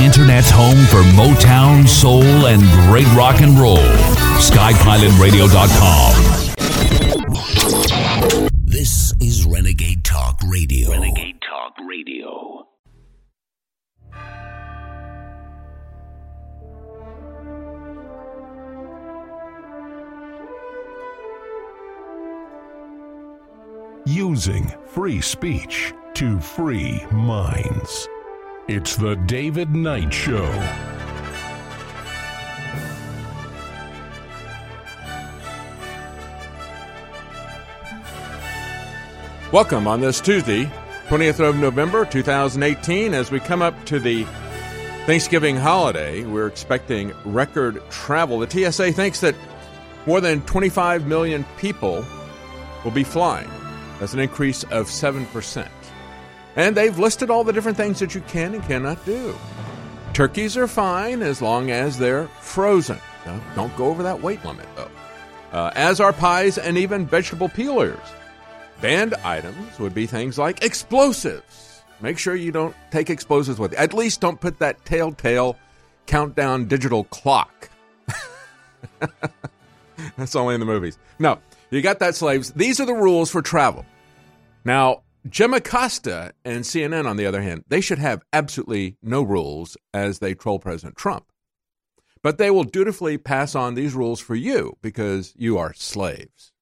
Internet's home for Motown, soul, and great rock and roll. SkyPilotRadio.com. This is Renegade Talk Radio. Renegade Talk Radio. Using free speech to free minds. It's the David Knight Show. Welcome on this Tuesday, 20th of November 2018. As we come up to the Thanksgiving holiday, we're expecting record travel. The TSA thinks that more than 25 million people will be flying. That's an increase of 7%. And they've listed all the different things that you can and cannot do. Turkeys are fine as long as they're frozen. Now, don't go over that weight limit, though. Uh, as are pies and even vegetable peelers. Banned items would be things like explosives. Make sure you don't take explosives with you. At least don't put that telltale countdown digital clock. That's only in the movies. No, you got that, slaves. These are the rules for travel. Now, Jim Acosta and CNN, on the other hand, they should have absolutely no rules as they troll President Trump. But they will dutifully pass on these rules for you because you are slaves.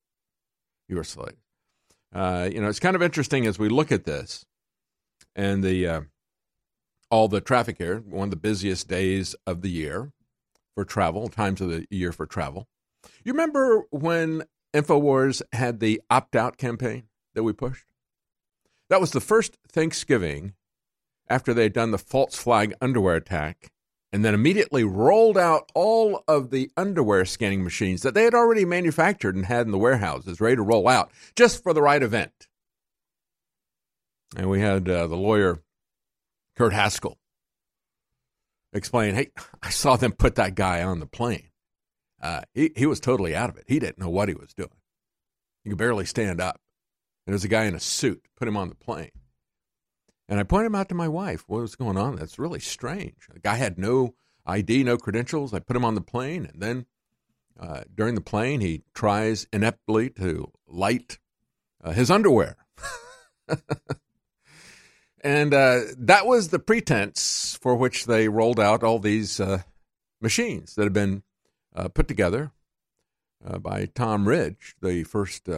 You are slaves. Uh, you know, it's kind of interesting as we look at this and the uh, all the traffic here. One of the busiest days of the year for travel, times of the year for travel. You remember when Infowars had the opt-out campaign that we pushed? That was the first Thanksgiving after they had done the false flag underwear attack and then immediately rolled out all of the underwear scanning machines that they had already manufactured and had in the warehouses ready to roll out just for the right event. And we had uh, the lawyer, Kurt Haskell, explain hey, I saw them put that guy on the plane. Uh, he, he was totally out of it. He didn't know what he was doing. He could barely stand up. And there was a guy in a suit, put him on the plane. And I pointed him out to my wife. What was going on? That's really strange. The guy had no ID, no credentials. I put him on the plane, and then uh, during the plane, he tries ineptly to light uh, his underwear. and uh, that was the pretense for which they rolled out all these uh, machines that had been uh, put together uh, by Tom Ridge, the first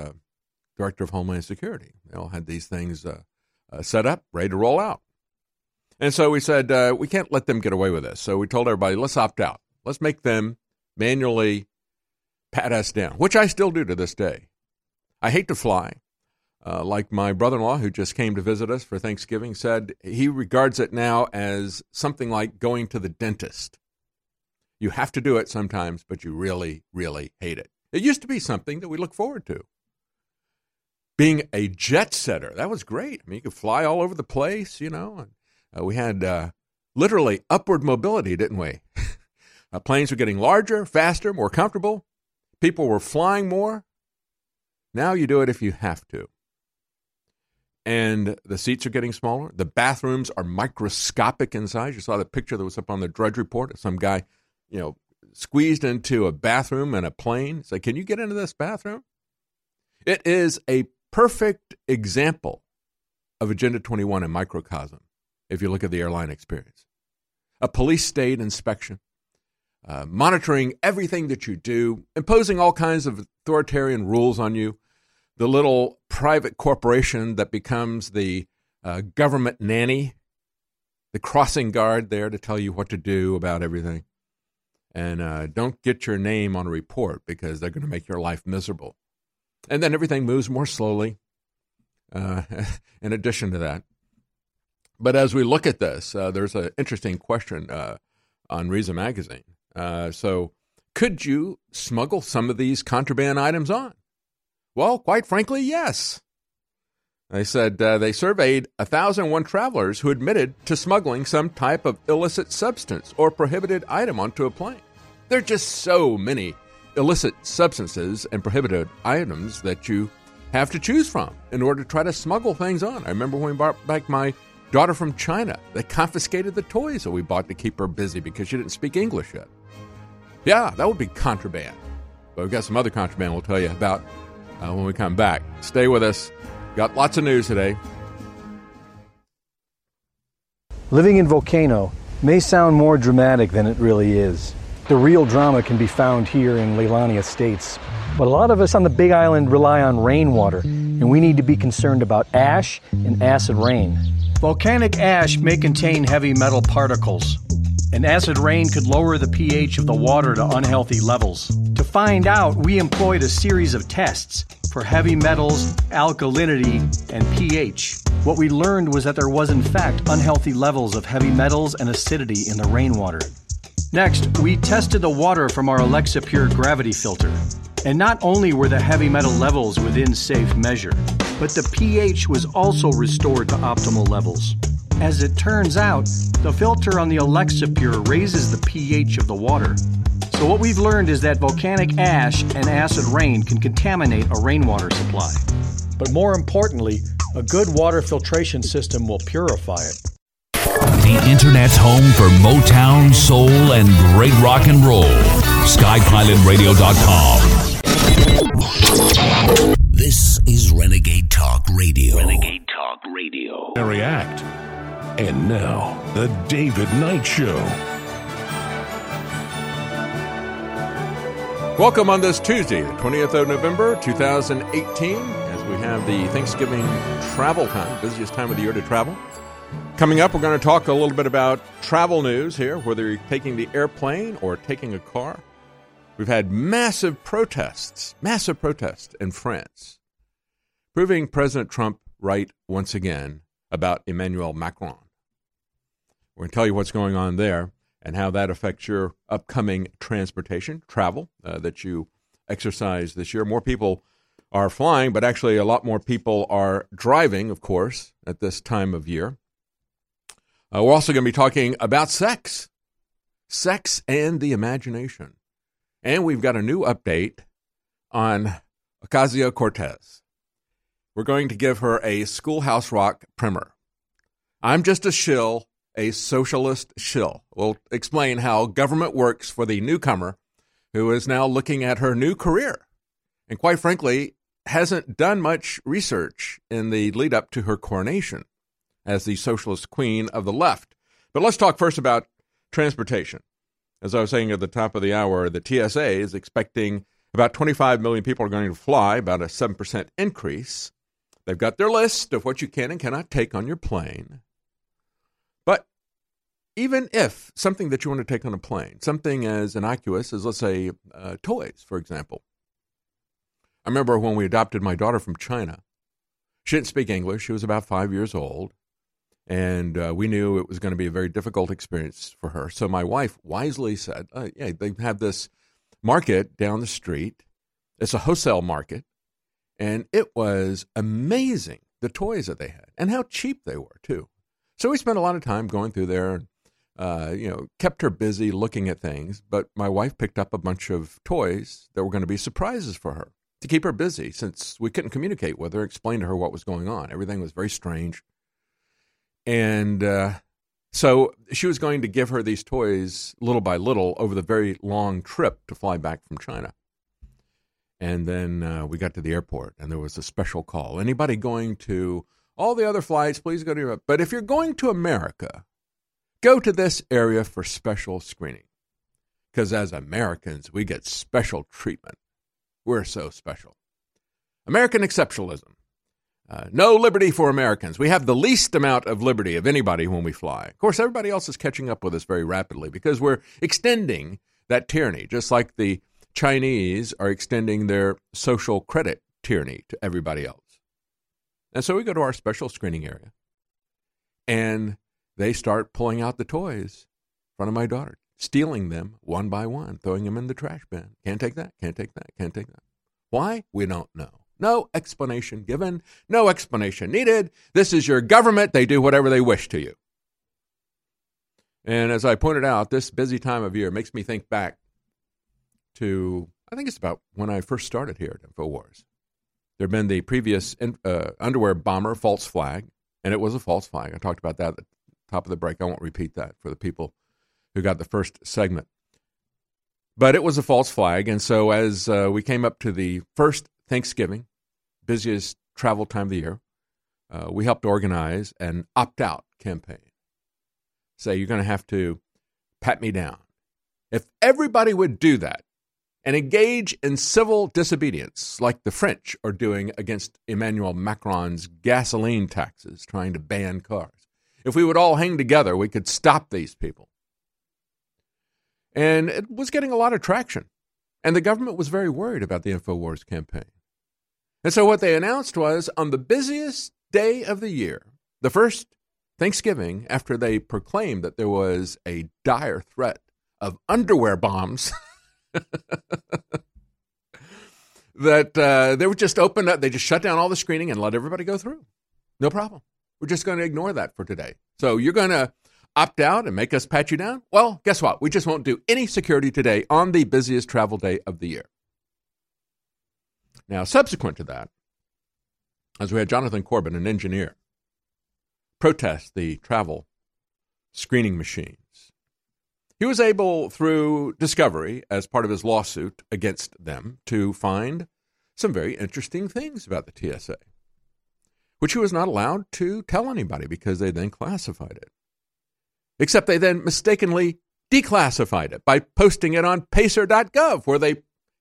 director of Homeland Security. They all had these things uh, set up, ready to roll out. And so we said, uh, we can't let them get away with this. So we told everybody, let's opt out. Let's make them manually pat us down, which I still do to this day. I hate to fly. Uh, like my brother in law, who just came to visit us for Thanksgiving, said he regards it now as something like going to the dentist. You have to do it sometimes, but you really, really hate it. It used to be something that we look forward to being a jet setter. That was great. I mean, you could fly all over the place, you know. Uh, we had uh, literally upward mobility, didn't we? uh, planes were getting larger, faster, more comfortable. People were flying more. Now you do it if you have to. And the seats are getting smaller. The bathrooms are microscopic in size. You saw the picture that was up on the Drudge Report of some guy, you know, squeezed into a bathroom in a plane. Say, can you get into this bathroom? It is a perfect example of Agenda 21 in microcosm if you look at the airline experience. A police state inspection, uh, monitoring everything that you do, imposing all kinds of authoritarian rules on you, the little private corporation that becomes the uh, government nanny, the crossing guard there to tell you what to do about everything. And uh, don't get your name on a report because they're going to make your life miserable. And then everything moves more slowly uh, in addition to that. But as we look at this, uh, there's an interesting question uh, on Reason Magazine. Uh, so, could you smuggle some of these contraband items on? Well, quite frankly, yes. They said uh, they surveyed 1,001 travelers who admitted to smuggling some type of illicit substance or prohibited item onto a plane. There are just so many illicit substances and prohibited items that you have to choose from in order to try to smuggle things on. I remember when we brought back my daughter from China. They confiscated the toys that we bought to keep her busy because she didn't speak English yet. Yeah, that would be contraband. But we've got some other contraband we'll tell you about uh, when we come back. Stay with us. Got lots of news today. Living in Volcano may sound more dramatic than it really is. The real drama can be found here in Leilani Estates. But a lot of us on the Big Island rely on rainwater, and we need to be concerned about ash and acid rain. Volcanic ash may contain heavy metal particles, and acid rain could lower the pH of the water to unhealthy levels. To find out, we employed a series of tests for heavy metals, alkalinity, and pH. What we learned was that there was, in fact, unhealthy levels of heavy metals and acidity in the rainwater. Next, we tested the water from our Alexa Pure gravity filter. And not only were the heavy metal levels within safe measure, but the pH was also restored to optimal levels. As it turns out, the filter on the Alexa Pure raises the pH of the water. So, what we've learned is that volcanic ash and acid rain can contaminate a rainwater supply. But more importantly, a good water filtration system will purify it. The Internet's home for Motown, soul, and great rock and roll. SkyPilotRadio.com. This is Renegade Talk Radio. Renegade Talk Radio. React. And now, The David Knight Show. Welcome on this Tuesday, the 20th of November, 2018, as we have the Thanksgiving travel time, busiest time of the year to travel. Coming up, we're going to talk a little bit about travel news here, whether you're taking the airplane or taking a car. We've had massive protests, massive protests in France, proving President Trump right once again about Emmanuel Macron. We're going to tell you what's going on there and how that affects your upcoming transportation, travel uh, that you exercise this year. More people are flying, but actually, a lot more people are driving, of course, at this time of year. Uh, we're also going to be talking about sex, sex and the imagination. And we've got a new update on Ocasio Cortez. We're going to give her a Schoolhouse Rock primer. I'm just a shill a socialist shill. We'll explain how government works for the newcomer who is now looking at her new career and, quite frankly, hasn't done much research in the lead up to her coronation as the socialist queen of the left. But let's talk first about transportation. As I was saying at the top of the hour, the TSA is expecting about 25 million people are going to fly, about a 7% increase. They've got their list of what you can and cannot take on your plane But even if something that you want to take on a plane, something as innocuous as, let's say, uh, toys, for example. I remember when we adopted my daughter from China. She didn't speak English. She was about five years old. And uh, we knew it was going to be a very difficult experience for her. So my wife wisely said, uh, Yeah, they have this market down the street. It's a wholesale market. And it was amazing the toys that they had and how cheap they were, too. So we spent a lot of time going through there uh, you know, kept her busy looking at things. But my wife picked up a bunch of toys that were going to be surprises for her to keep her busy since we couldn't communicate with her, explain to her what was going on. Everything was very strange. And uh, so she was going to give her these toys little by little over the very long trip to fly back from China. And then uh, we got to the airport and there was a special call. Anybody going to all the other flights, please go to Europe. But if you're going to America, Go to this area for special screening. Because as Americans, we get special treatment. We're so special. American exceptionalism. Uh, no liberty for Americans. We have the least amount of liberty of anybody when we fly. Of course, everybody else is catching up with us very rapidly because we're extending that tyranny, just like the Chinese are extending their social credit tyranny to everybody else. And so we go to our special screening area, and they start pulling out the toys in front of my daughter, stealing them one by one, throwing them in the trash bin. Can't take that, can't take that, can't take that. Why? We don't know. No explanation given, no explanation needed. This is your government. They do whatever they wish to you. And as I pointed out, this busy time of year makes me think back to, I think it's about when I first started here at InfoWars. There had been the previous uh, underwear bomber, false flag, And it was a false flag. I talked about that at the top of the break. I won't repeat that for the people who got the first segment. But it was a false flag. And so as uh, we came up to the first Thanksgiving, busiest travel time of the year, uh, we helped organize an opt out campaign. Say, you're going to have to pat me down. If everybody would do that and engage in civil disobedience, like the French are doing against Emmanuel Macron's gasoline taxes, trying to ban cars, if we would all hang together, we could stop these people. And it was getting a lot of traction. And the government was very worried about the InfoWars campaign. And so what they announced was on the busiest day of the year, the first Thanksgiving, after they proclaimed that there was a dire threat of underwear bombs, that uh, they would just open up, they just shut down all the screening and let everybody go through. No problem. We're just going to ignore that for today. So you're going to opt out and make us pat you down? Well, guess what? We just won't do any security today on the busiest travel day of the year. Now, subsequent to that, as we had Jonathan Corbett, an engineer, protest the travel screening machines. He was able, through discovery, as part of his lawsuit against them, to find some very interesting things about the TSA, which he was not allowed to tell anybody because they then classified it. Except they then mistakenly declassified it by posting it on pacer.gov, where they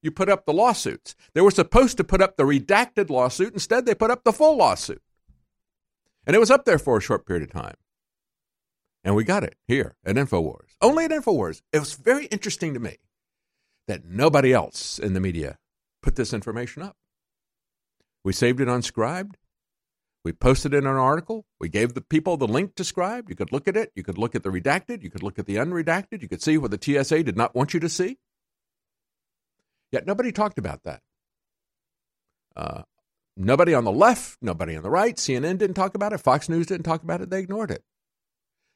you put up the lawsuits. They were supposed to put up the redacted lawsuit. Instead, they put up the full lawsuit. And it was up there for a short period of time. And we got it here at InfoWars. Only at InfoWars. It was very interesting to me that nobody else in the media put this information up. We saved it on Scribd. We posted it in an article. We gave the people the link to Scribd. You could look at it. You could look at the redacted. You could look at the unredacted. You could see what the TSA did not want you to see. Yet nobody talked about that. Uh, nobody on the left, nobody on the right, CNN didn't talk about it, Fox News didn't talk about it, they ignored it.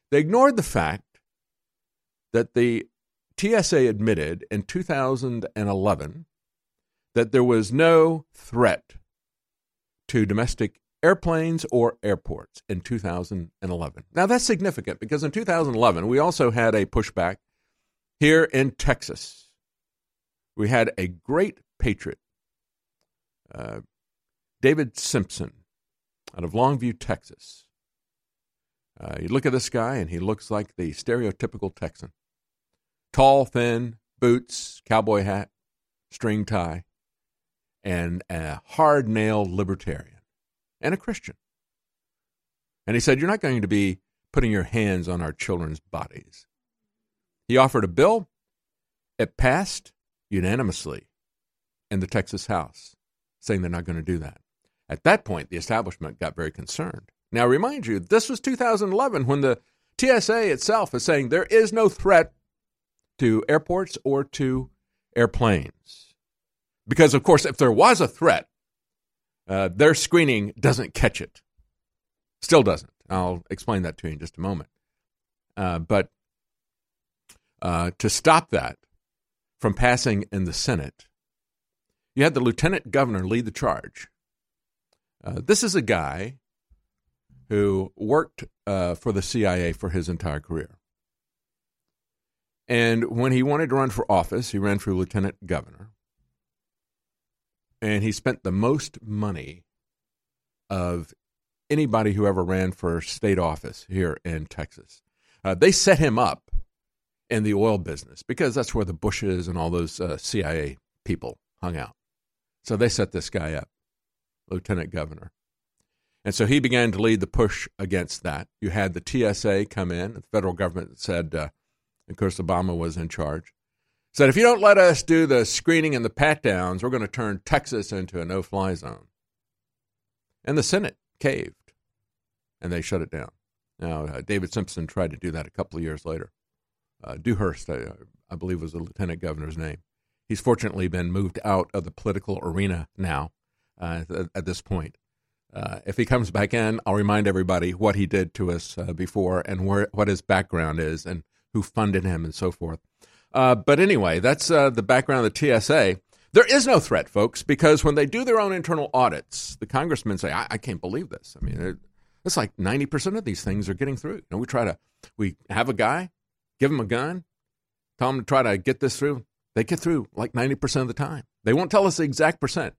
They ignored the fact that the TSA admitted in 2011 that there was no threat to domestic airplanes or airports in 2011. Now, that's significant because in 2011, we also had a pushback here in Texas we had a great patriot, uh, David Simpson, out of Longview, Texas. Uh, you look at this guy, and he looks like the stereotypical Texan tall, thin, boots, cowboy hat, string tie, and a hard nailed libertarian and a Christian. And he said, You're not going to be putting your hands on our children's bodies. He offered a bill. It passed unanimously in the Texas House, saying they're not going to do that. At that point, the establishment got very concerned. Now, remind you, this was 2011 when the TSA itself is saying there is no threat to airports or to airplanes. Because, of course, if there was a threat, uh, their screening doesn't catch it. Still doesn't. I'll explain that to you in just a moment. Uh, but uh, to stop that, from passing in the Senate, you had the lieutenant governor lead the charge. Uh, this is a guy who worked uh, for the CIA for his entire career. And when he wanted to run for office, he ran for lieutenant governor. And he spent the most money of anybody who ever ran for state office here in Texas. Uh, they set him up in the oil business because that's where the Bushes and all those uh, CIA people hung out. So they set this guy up, lieutenant governor. And so he began to lead the push against that. You had the TSA come in, the federal government said, uh, of course, Obama was in charge, said, if you don't let us do the screening and the pat downs, we're going to turn Texas into a no fly zone. And the Senate caved and they shut it down. Now, uh, David Simpson tried to do that a couple of years later uh, Dewhurst, I, I, believe was the lieutenant governor's name. He's fortunately been moved out of the political arena now uh, th- at this point. Uh, if he comes back in, I'll remind everybody what he did to us uh, before and where, what his background is and who funded him and so forth. Uh, but anyway, that's uh, the background of the TSA. There is no threat, folks, because when they do their own internal audits, the congressmen say, I, I can't believe this. I mean, It's like 90% of these things are getting through. You know, we try to, we have a guy, give them a gun, tell them to try to get this through. They get through like 90% of the time. They won't tell us the exact percent.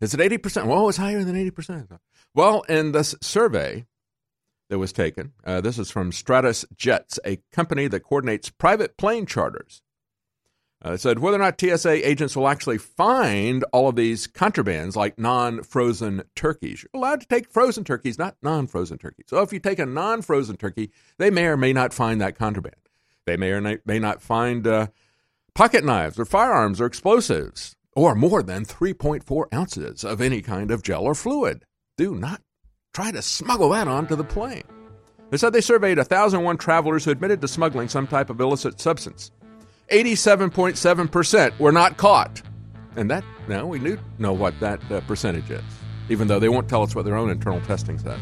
Is it 80%? Well, it's higher than 80%. Well, in this survey that was taken, uh, this is from Stratos Jets, a company that coordinates private plane charters. Uh, it said whether or not TSA agents will actually find all of these contrabands like non frozen turkeys. You're allowed to take frozen turkeys, not non frozen turkeys. So if you take a non frozen turkey, they may or may not find that contraband. They may or may not find uh, pocket knives or firearms or explosives or more than 3.4 ounces of any kind of gel or fluid. Do not try to smuggle that onto the plane. They said they surveyed 1,001 travelers who admitted to smuggling some type of illicit substance. 87.7% were not caught. And that, now we do know what that uh, percentage is, even though they won't tell us what their own internal testing said.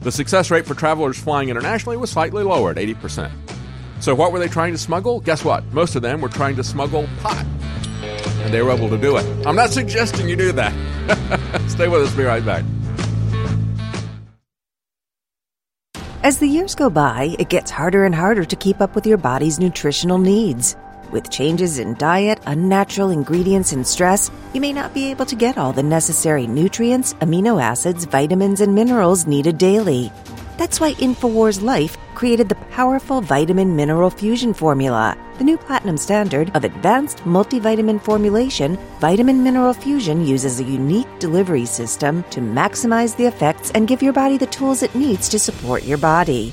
The success rate for travelers flying internationally was slightly lower at 80%. So, what were they trying to smuggle? Guess what? Most of them were trying to smuggle pot. And they were able to do it. I'm not suggesting you do that. Stay with us, be right back. As the years go by, it gets harder and harder to keep up with your body's nutritional needs. With changes in diet, unnatural ingredients, and stress, you may not be able to get all the necessary nutrients, amino acids, vitamins, and minerals needed daily. That's why InfoWars Life created the powerful vitamin mineral fusion formula. The new platinum standard of advanced multivitamin formulation, Vitamin Mineral Fusion uses a unique delivery system to maximize the effects and give your body the tools it needs to support your body.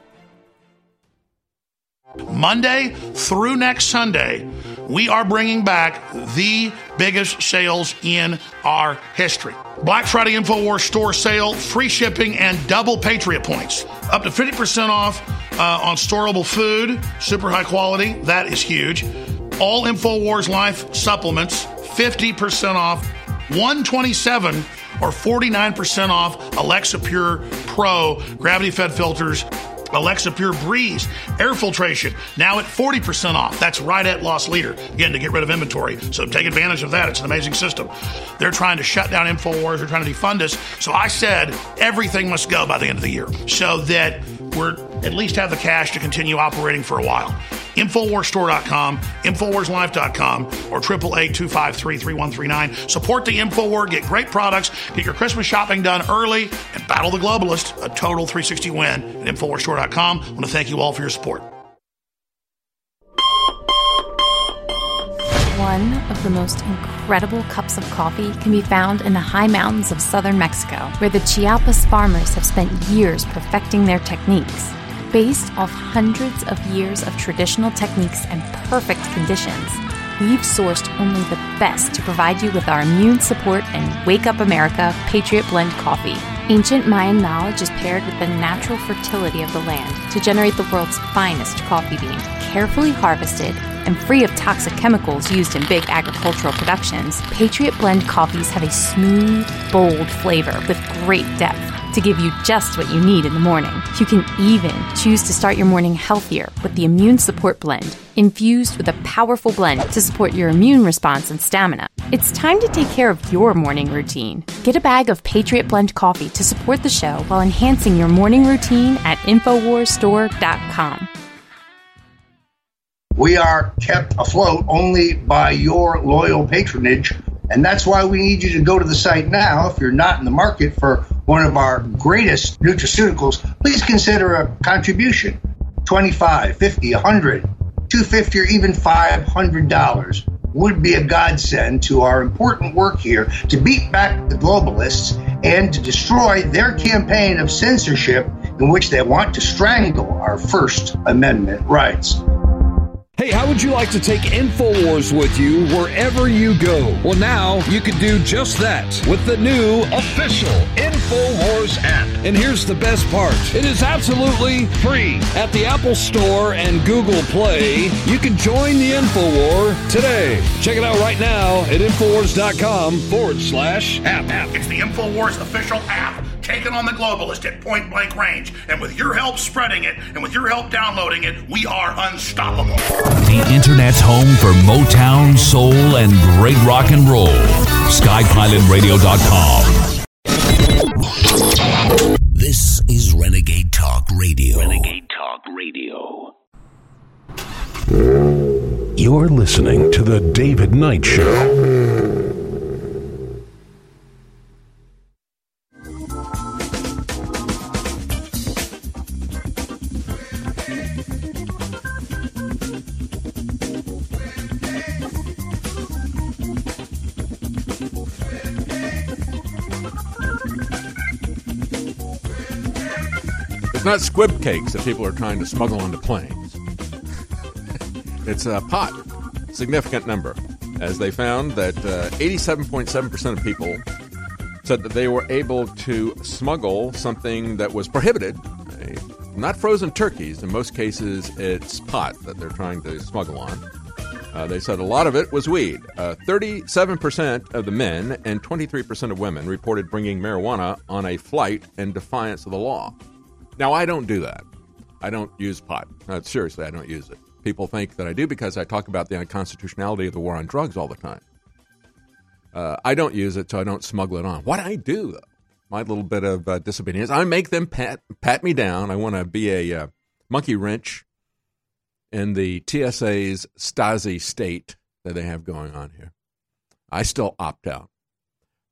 Monday through next Sunday, we are bringing back the biggest sales in our history. Black Friday InfoWars store sale, free shipping, and double Patriot points. Up to 50% off uh, on storable food, super high quality. That is huge. All InfoWars Life supplements, 50% off. 127 or 49% off Alexa Pure Pro gravity fed filters Alexa Pure Breeze air filtration now at 40% off. That's right at loss leader. Again, to get rid of inventory. So take advantage of that. It's an amazing system. They're trying to shut down InfoWars. They're trying to defund us. So I said everything must go by the end of the year so that we're at least have the cash to continue operating for a while. Infowarsstore.com, Infowarslife.com, or 888-253-3139. Support the Infowar, get great products, get your Christmas shopping done early, and battle the globalist. A total 360 win at Infowarsstore.com. I want to thank you all for your support. One of the most incredible cups of coffee can be found in the high mountains of southern Mexico, where the Chiapas farmers have spent years perfecting their techniques. Based off hundreds of years of traditional techniques and perfect conditions, we've sourced only the best to provide you with our immune support and Wake Up America Patriot Blend coffee. Ancient Mayan knowledge is paired with the natural fertility of the land to generate the world's finest coffee bean, carefully harvested and free of toxic chemicals used in big agricultural productions. Patriot Blend coffees have a smooth, bold flavor with great depth to give you just what you need in the morning. You can even choose to start your morning healthier with the Immune Support Blend, infused with a powerful blend to support your immune response and stamina. It's time to take care of your morning routine. Get a bag of Patriot Blend coffee to support the show while enhancing your morning routine at InfoWarsStore.com. We are kept afloat only by your loyal patronage and that's why we need you to go to the site now. If you're not in the market for one of our greatest nutraceuticals, please consider a contribution 25 50 100 250 or even $500 would be a godsend to our important work here to beat back the globalists and to destroy their campaign of censorship in which they want to strangle our First Amendment rights. Hey, how would you like to take InfoWars with you wherever you go? Well, now you can do just that with the new official InfoWars app. And here's the best part it is absolutely free. At the Apple Store and Google Play, you can join the InfoWar today. Check it out right now at InfoWars.com forward slash app. It's the InfoWars official app, taking on the globalist at point blank range. And with your help spreading it, and with your help downloading it, we are unstoppable. The Internet's home for Motown, soul, and great rock and roll. SkyPilotRadio.com. This is Renegade Talk Radio. Renegade Talk Radio. You're listening to The David Knight Show. It's not squib cakes that people are trying to smuggle onto planes. it's a pot, significant number, as they found that uh, 87.7% of people said that they were able to smuggle something that was prohibited. Not frozen turkeys. In most cases, it's pot that they're trying to smuggle on. Uh, they said a lot of it was weed. Uh, 37% of the men and 23% of women reported bringing marijuana on a flight in defiance of the law. Now, I don't do that. I don't use pot. Uh, seriously, I don't use it. People think that I do because I talk about the unconstitutionality of the war on drugs all the time. Uh, I don't use it, so I don't smuggle it on. What I do, though, my little bit of uh, disobedience, I make them pat, pat me down. I want to be a uh, monkey wrench in the TSA's Stasi state that they have going on here. I still opt out.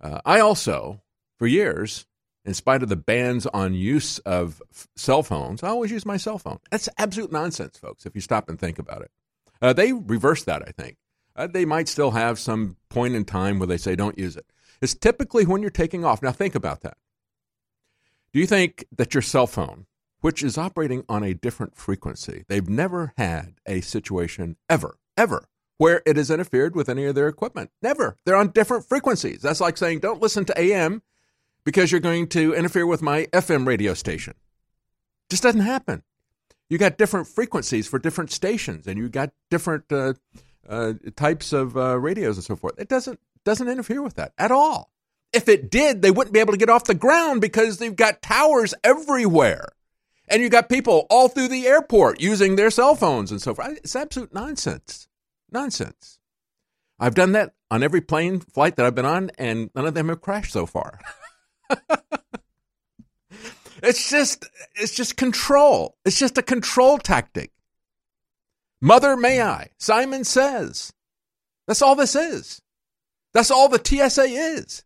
Uh, I also, for years, in spite of the bans on use of cell phones, I always use my cell phone. That's absolute nonsense, folks, if you stop and think about it. Uh, they reversed that, I think. Uh, they might still have some point in time where they say don't use it. It's typically when you're taking off. Now, think about that. Do you think that your cell phone, which is operating on a different frequency, they've never had a situation ever, ever, where it has interfered with any of their equipment? Never. They're on different frequencies. That's like saying don't listen to AM because you're going to interfere with my FM radio station. Just doesn't happen. You got different frequencies for different stations, and you got different uh, uh, types of uh, radios and so forth. It doesn't doesn't interfere with that at all. If it did, they wouldn't be able to get off the ground because they've got towers everywhere, and you got people all through the airport using their cell phones and so forth. It's absolute nonsense. Nonsense. I've done that on every plane flight that I've been on, and none of them have crashed so far. it's just it's just control. It's just a control tactic. Mother may I? Simon says. That's all this is. That's all the TSA is.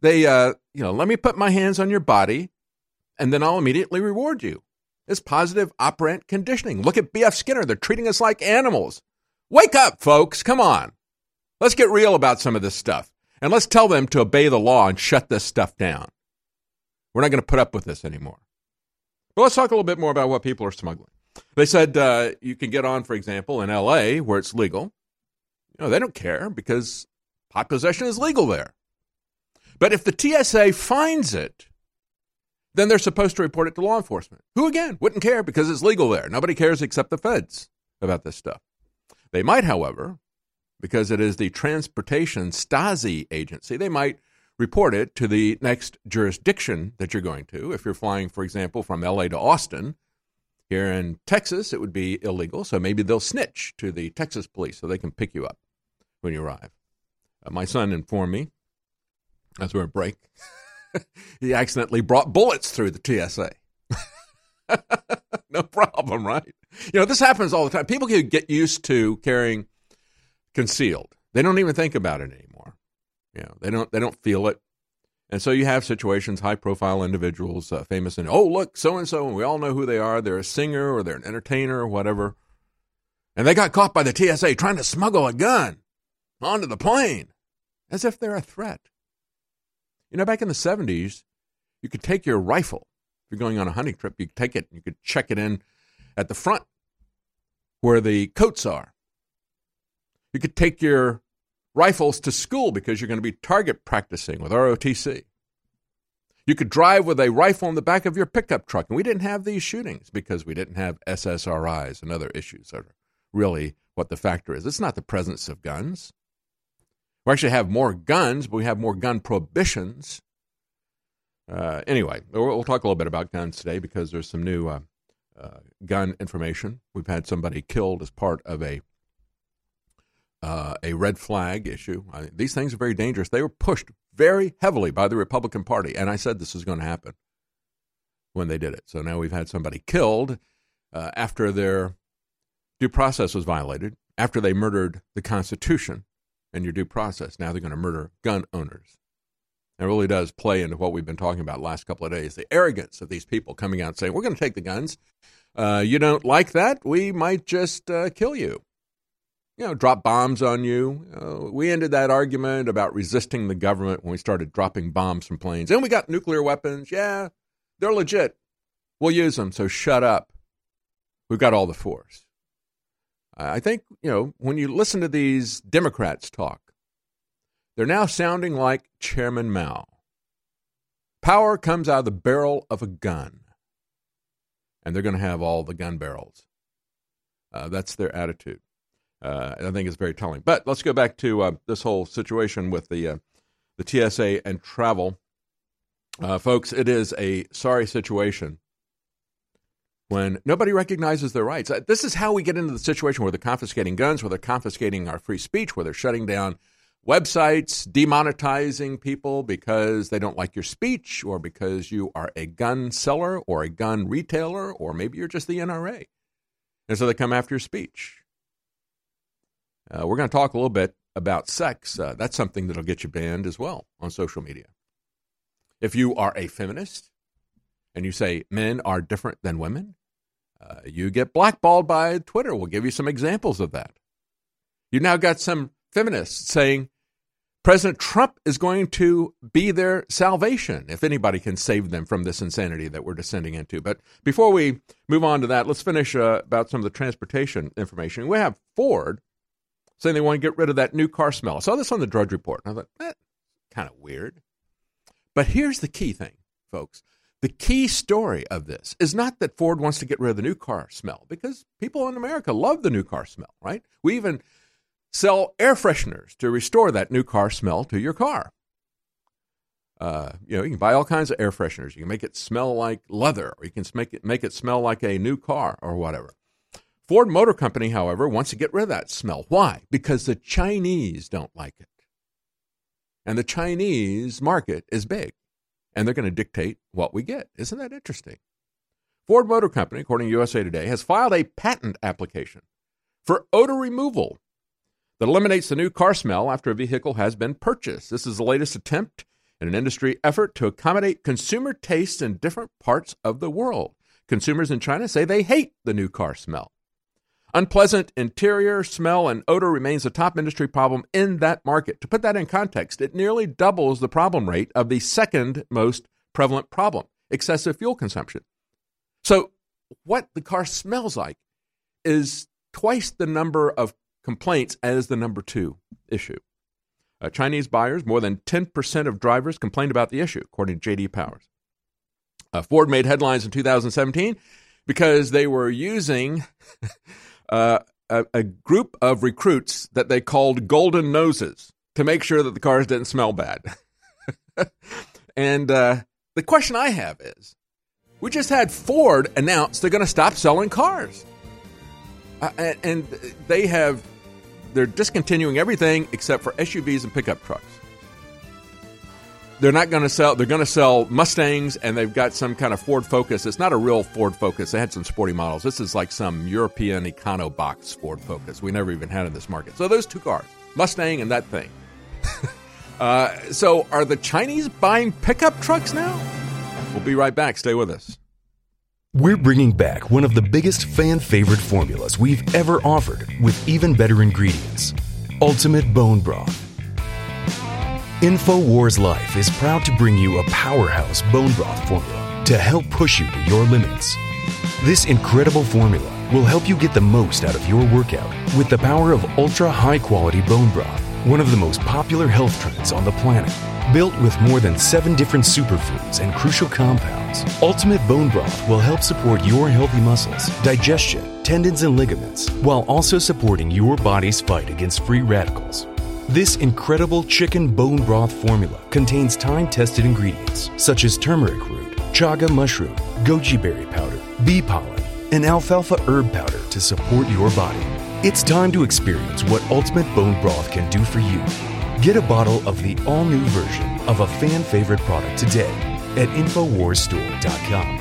They uh, you know, let me put my hands on your body and then I'll immediately reward you. It's positive operant conditioning. Look at BF Skinner. They're treating us like animals. Wake up, folks. Come on. Let's get real about some of this stuff. And let's tell them to obey the law and shut this stuff down. We're not going to put up with this anymore. But let's talk a little bit more about what people are smuggling. They said uh, you can get on, for example, in LA where it's legal. You know, they don't care because pot possession is legal there. But if the TSA finds it, then they're supposed to report it to law enforcement, who again wouldn't care because it's legal there. Nobody cares except the feds about this stuff. They might, however, because it is the Transportation Stasi agency, they might report it to the next jurisdiction that you're going to. If you're flying, for example, from LA to Austin, here in Texas, it would be illegal. So maybe they'll snitch to the Texas police so they can pick you up when you arrive. Uh, my son informed me, as we were break, he accidentally brought bullets through the TSA. no problem, right? You know, this happens all the time. People can get used to carrying concealed. They don't even think about it anymore. You know, they don't they don't feel it. And so you have situations, high profile individuals, uh, famous, and oh, look, so and so, and we all know who they are. They're a singer or they're an entertainer or whatever. And they got caught by the TSA trying to smuggle a gun onto the plane as if they're a threat. You know, back in the 70s, you could take your rifle. If you're going on a hunting trip, you could take it, you could check it in at the front where the coats are. You could take your rifles to school because you're going to be target practicing with ROTC. You could drive with a rifle in the back of your pickup truck. And we didn't have these shootings because we didn't have SSRIs and other issues that are really what the factor is. It's not the presence of guns. We actually have more guns, but we have more gun prohibitions. Uh, anyway, we'll, we'll, talk a little bit about guns today because there's some new uh, uh, gun information. We've had somebody killed as part of a uh, a red flag issue. I these things are very dangerous. They were pushed very heavily by the Republican Party, and I said this was going to happen when they did it. So now we've had somebody killed uh, after their due process was violated, after they murdered the Constitution and your due process. Now they're going to murder gun owners. It really does play into what we've been talking about last couple of days. The arrogance of these people coming out saying, "We're going to take the guns. Uh, you don't like that? We might just uh, kill you." You know, drop bombs on you. Uh, we ended that argument about resisting the government when we started dropping bombs from planes. And we got nuclear weapons. Yeah, they're legit. We'll use them. So shut up. We've got all the force. I think, you know, when you listen to these Democrats talk, they're now sounding like Chairman Mao. Power comes out of the barrel of a gun, and they're going to have all the gun barrels. Uh, that's their attitude. Uh, I think it's very telling. But let's go back to uh, this whole situation with the uh, the TSA and travel, uh, folks. It is a sorry situation when nobody recognizes their rights. Uh, this is how we get into the situation where they're confiscating guns, where they're confiscating our free speech, where they're shutting down websites, demonetizing people because they don't like your speech or because you are a gun seller or a gun retailer or maybe you're just the NRA. And so they come after your speech. Uh, we're going to talk a little bit about sex. Uh, that's something that'll get you banned as well on social media. If you are a feminist and you say men are different than women, uh, you get blackballed by Twitter. We'll give you some examples of that. You now got some feminists saying President Trump is going to be their salvation if anybody can save them from this insanity that we're descending into. But before we move on to that, let's finish uh, about some of the transportation information. We have Ford saying they want to get rid of that new car smell. I saw this on the Drudge Report, and I thought, eh, kind of weird. But here's the key thing, folks. The key story of this is not that Ford wants to get rid of the new car smell, because people in America love the new car smell, right? We even sell air fresheners to restore that new car smell to your car. Uh, you know, you can buy all kinds of air fresheners. You can make it smell like leather, or you can make it make it smell like a new car, or whatever. Ford Motor Company, however, wants to get rid of that smell. Why? Because the Chinese don't like it. And the Chinese market is big, and they're going to dictate what we get. Isn't that interesting? Ford Motor Company, according to USA Today, has filed a patent application for odor removal that eliminates the new car smell after a vehicle has been purchased. This is the latest attempt in an industry effort to accommodate consumer tastes in different parts of the world. Consumers in China say they hate the new car smell. Unpleasant interior smell and odor remains a top industry problem in that market. To put that in context, it nearly doubles the problem rate of the second most prevalent problem, excessive fuel consumption. So, what the car smells like is twice the number of complaints as the number two issue. Uh, Chinese buyers, more than 10% of drivers complained about the issue, according to JD Powers. Uh, Ford made headlines in 2017 because they were using uh, a, a, group of recruits that they called Golden Noses to make sure that the cars didn't smell bad. and uh, the question I have is we just had Ford announce they're going to stop selling cars. Uh, and, and they have, they're discontinuing everything except for SUVs and pickup trucks they're not going to sell. They're going to sell Mustangs, and they've got some kind of Ford Focus. It's not a real Ford Focus. They had some sporty models. This is like some European Econo box Ford Focus. We never even had in this market. So those two cars, Mustang and that thing. uh, so are the Chinese buying pickup trucks now? We'll be right back. Stay with us. We're bringing back one of the biggest fan favorite formulas we've ever offered with even better ingredients Ultimate Bone Broth. InfoWars Life is proud to bring you a powerhouse bone broth formula to help push you to your limits. This incredible formula will help you get the most out of your workout with the power of ultra high quality bone broth, one of the most popular health trends on the planet. Built with more than seven different superfoods and crucial compounds, Ultimate Bone Broth will help support your healthy muscles, digestion, tendons, and ligaments, while also supporting your body's fight against free radicals. This incredible chicken bone broth formula contains time tested ingredients such as turmeric root, chaga mushroom, goji berry powder, bee pollen, and alfalfa herb powder to support your body. It's time to experience what Ultimate Bone Broth can do for you. Get a bottle of the all new version of a fan favorite product today at InfoWarsStore.com.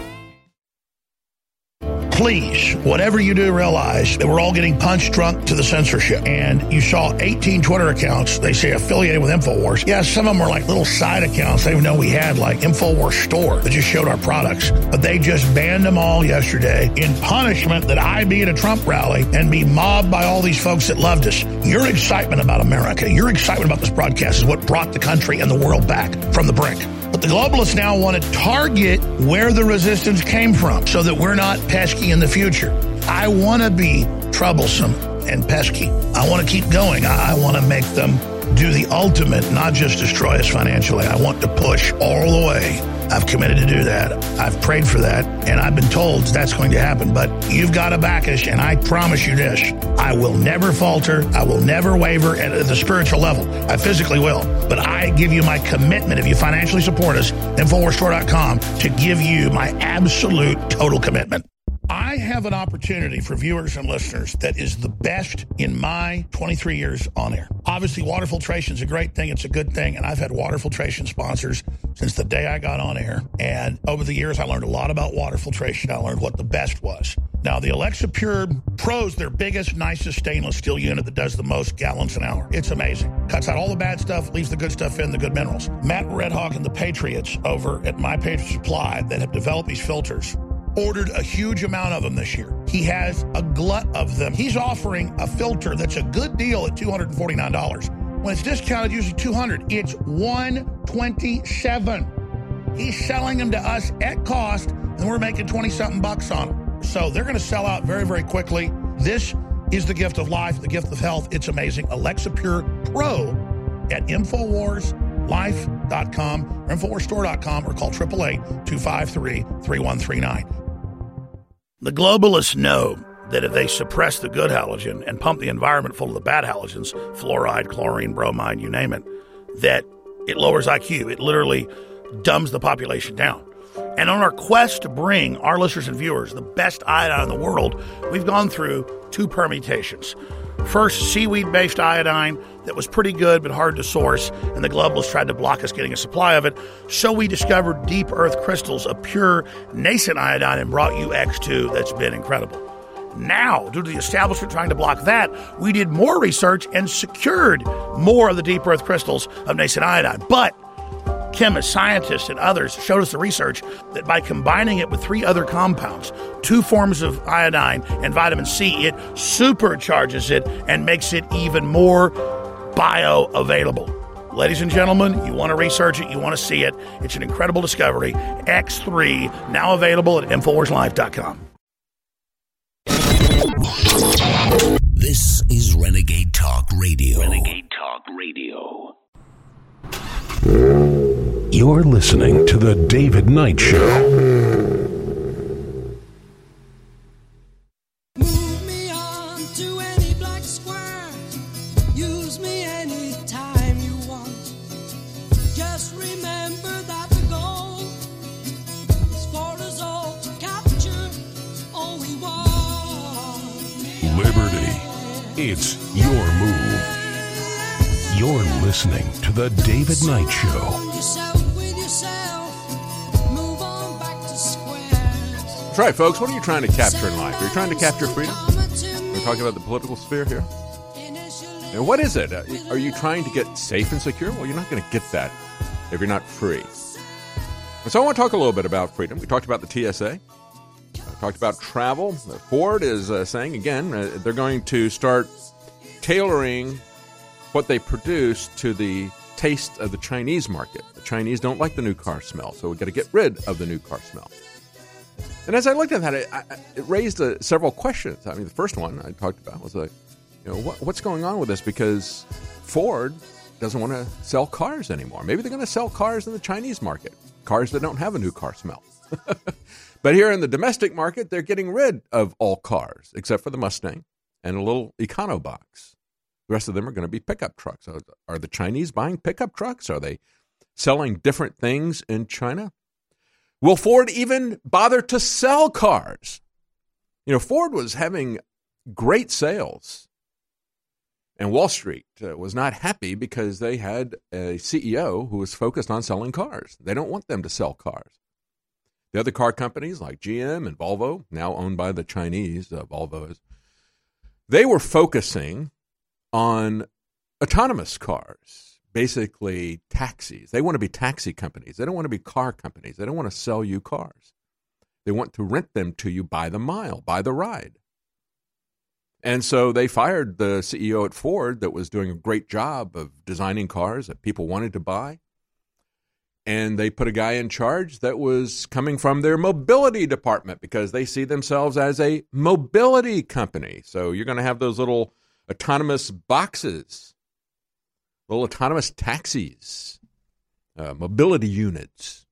Please, whatever you do, realize that we're all getting punch drunk to the censorship. And you saw 18 Twitter accounts, they say affiliated with InfoWars. Yeah, some of them are like little side accounts they know we had, like InfoWars Store, that just showed our products. But they just banned them all yesterday in punishment that I be at a Trump rally and be mobbed by all these folks that loved us. Your excitement about America, your excitement about this broadcast is what brought the country and the world back from the brink. But the globalists now want to target where the resistance came from so that we're not pesky in the future. I want to be troublesome and pesky. I want to keep going. I, want to make them do the ultimate, not just destroy us financially. I want to push all the way. I've committed to do that. I've prayed for that, and I've been told that's going to happen. But you've got to back us, and I promise you this I will never falter. I will never waver at the spiritual level. I physically will. But I give you my commitment, if you financially support us, InfoWarsStore.com, to give you my absolute total commitment. I have an opportunity for viewers and listeners that is the best in my 23 years on air. Obviously, water filtration is a great thing. It's a good thing. And I've had water filtration sponsors since the day I got on air. And over the years, I learned a lot about water filtration. I learned what the best was. Now, the Alexa Pure Pro's their biggest, nicest stainless steel unit that does the most gallons an hour. It's amazing. Cuts out all the bad stuff, leaves the good stuff in, the good minerals. Matt Redhawk and the Patriots over at My Patriot Supply that have developed these filters ordered a huge amount of them this year. He has a glut of them. He's offering a filter that's a good deal at $249. When it's discounted, usually 200. It's 127. He's selling them to us at cost, and we're making 20 something bucks on them. So they're going to sell out very, very quickly. This is the gift of life, the gift of health. It's amazing. Alexa Pure Pro at InfoWarsLife.com or InfoWarsStore.com or call 888 253 3139. The globalists know that if they suppress the good halogen and pump the environment full of the bad halogens, fluoride, chlorine, bromide, you name it, that it lowers IQ. It literally dumbs the population down. And on our quest to bring our listeners and viewers the best iodine in the world, we've gone through two permutations. First, seaweed based iodine that was pretty good but hard to source, and the globalists tried to block us getting a supply of it. So we discovered deep earth crystals of pure nascent iodine and brought you X2 that's been incredible. Now, due to the establishment trying to block that, we did more research and secured more of the deep earth crystals of nascent iodine. But chemists, scientists, and others showed us the research that by combining it with three other compounds, two forms of iodine and vitamin C, it supercharges it and makes it even more bioavailable. Ladies and gentlemen, you want to research it, you want to see it. It's an incredible discovery. X3, now available at InfoWarsLife.com. This is Renegade Talk Radio. Renegade Talk Radio. You're listening to The David Knight Show. It's your move. You're listening to The David Knight Show. That's right, folks. What are you trying to capture in life? Are you trying to capture freedom? We're talking about the political sphere here. And what is it? Uh, Are you trying to get safe and secure? Well, you're not going to get that if you're not free. And so I want to talk a little bit about freedom. We talked about the TSA. Talked about travel. Ford is uh, saying again uh, they're going to start tailoring what they produce to the taste of the Chinese market. The Chinese don't like the new car smell, so we've got to get rid of the new car smell. And as I looked at that, it, I- it raised uh, several questions. I mean, the first one I talked about was like, you know, what, what's going on with this? Because Ford doesn't want to sell cars anymore. Maybe they're going to sell cars in the Chinese market, cars that don't have a new car smell. but here in the domestic market, they're getting rid of all cars except for the Mustang and a little Econo box. The rest of them are going to be pickup trucks. Are- Are the Chinese buying pickup trucks? Are they selling different things in China? Will Ford even bother to sell cars? You know, Ford was having great sales, and Wall Street uh, was not happy because they had a CEO who was focused on selling cars. They don't want them to sell cars. The other car companies like GM and Volvo, now owned by the Chinese, uh, they were focusing on autonomous cars, basically taxis. They want to be taxi companies. They don't want to be car companies. They don't want to sell you cars. They want to rent them to you by the mile, by the ride. And so they fired the CEO at Ford that was doing a great job of designing cars that people wanted to buy. And they put a guy in charge that was coming from their mobility department because they see themselves as a mobility company. So you're going to have those little autonomous boxes, little autonomous taxis, uh, mobility units,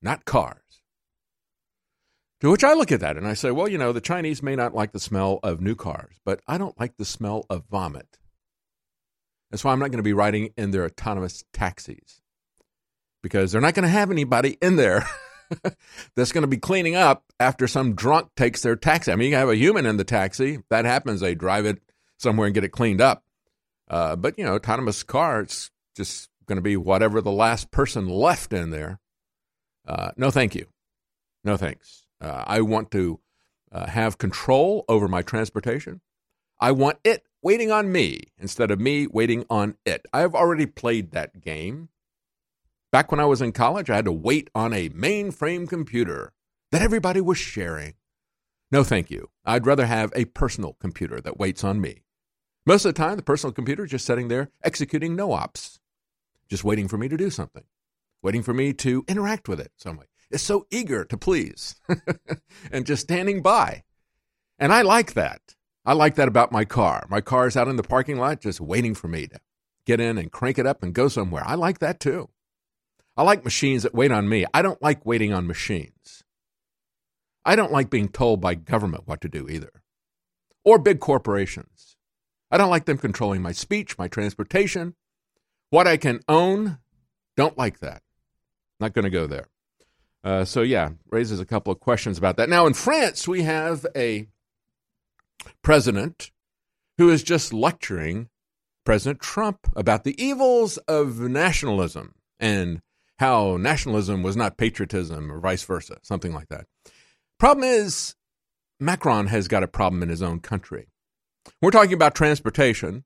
not cars. To which I look at that and I say, well, you know, the Chinese may not like the smell of new cars, but I don't like the smell of vomit. That's why I'm not going to be riding in their autonomous taxis because they're not going to have anybody in there that's going to be cleaning up after some drunk takes their taxi. I mean, you have a human in the taxi. If that happens, they drive it somewhere and get it cleaned up. Uh, but, you know, autonomous car, it's just going to be whatever the last person left in there. Uh, no, thank you. No, thanks. Uh, I want to uh, have control over my transportation. I want it waiting on me instead of me waiting on it. I've already played that game. Back when I was in college, I had to wait on a mainframe computer that everybody was sharing. No, thank you. I'd rather have a personal computer that waits on me. Most of the time, the personal computer is just sitting there executing no ops, just waiting for me to do something, waiting for me to interact with it some way. It's so eager to please and just standing by. And I like that. I like that about my car. My car is out in the parking lot just waiting for me to get in and crank it up and go somewhere. I like that too. I like machines that wait on me. I don't like waiting on machines. I don't like being told by government what to do either, or big corporations. I don't like them controlling my speech, my transportation, what I can own. Don't like that. Not going to go there. Uh, so, yeah, raises a couple of questions about that. Now, in France, we have a president who is just lecturing President Trump about the evils of nationalism and how nationalism was not patriotism or vice versa, something like that. Problem is, Macron has got a problem in his own country. We're talking about transportation.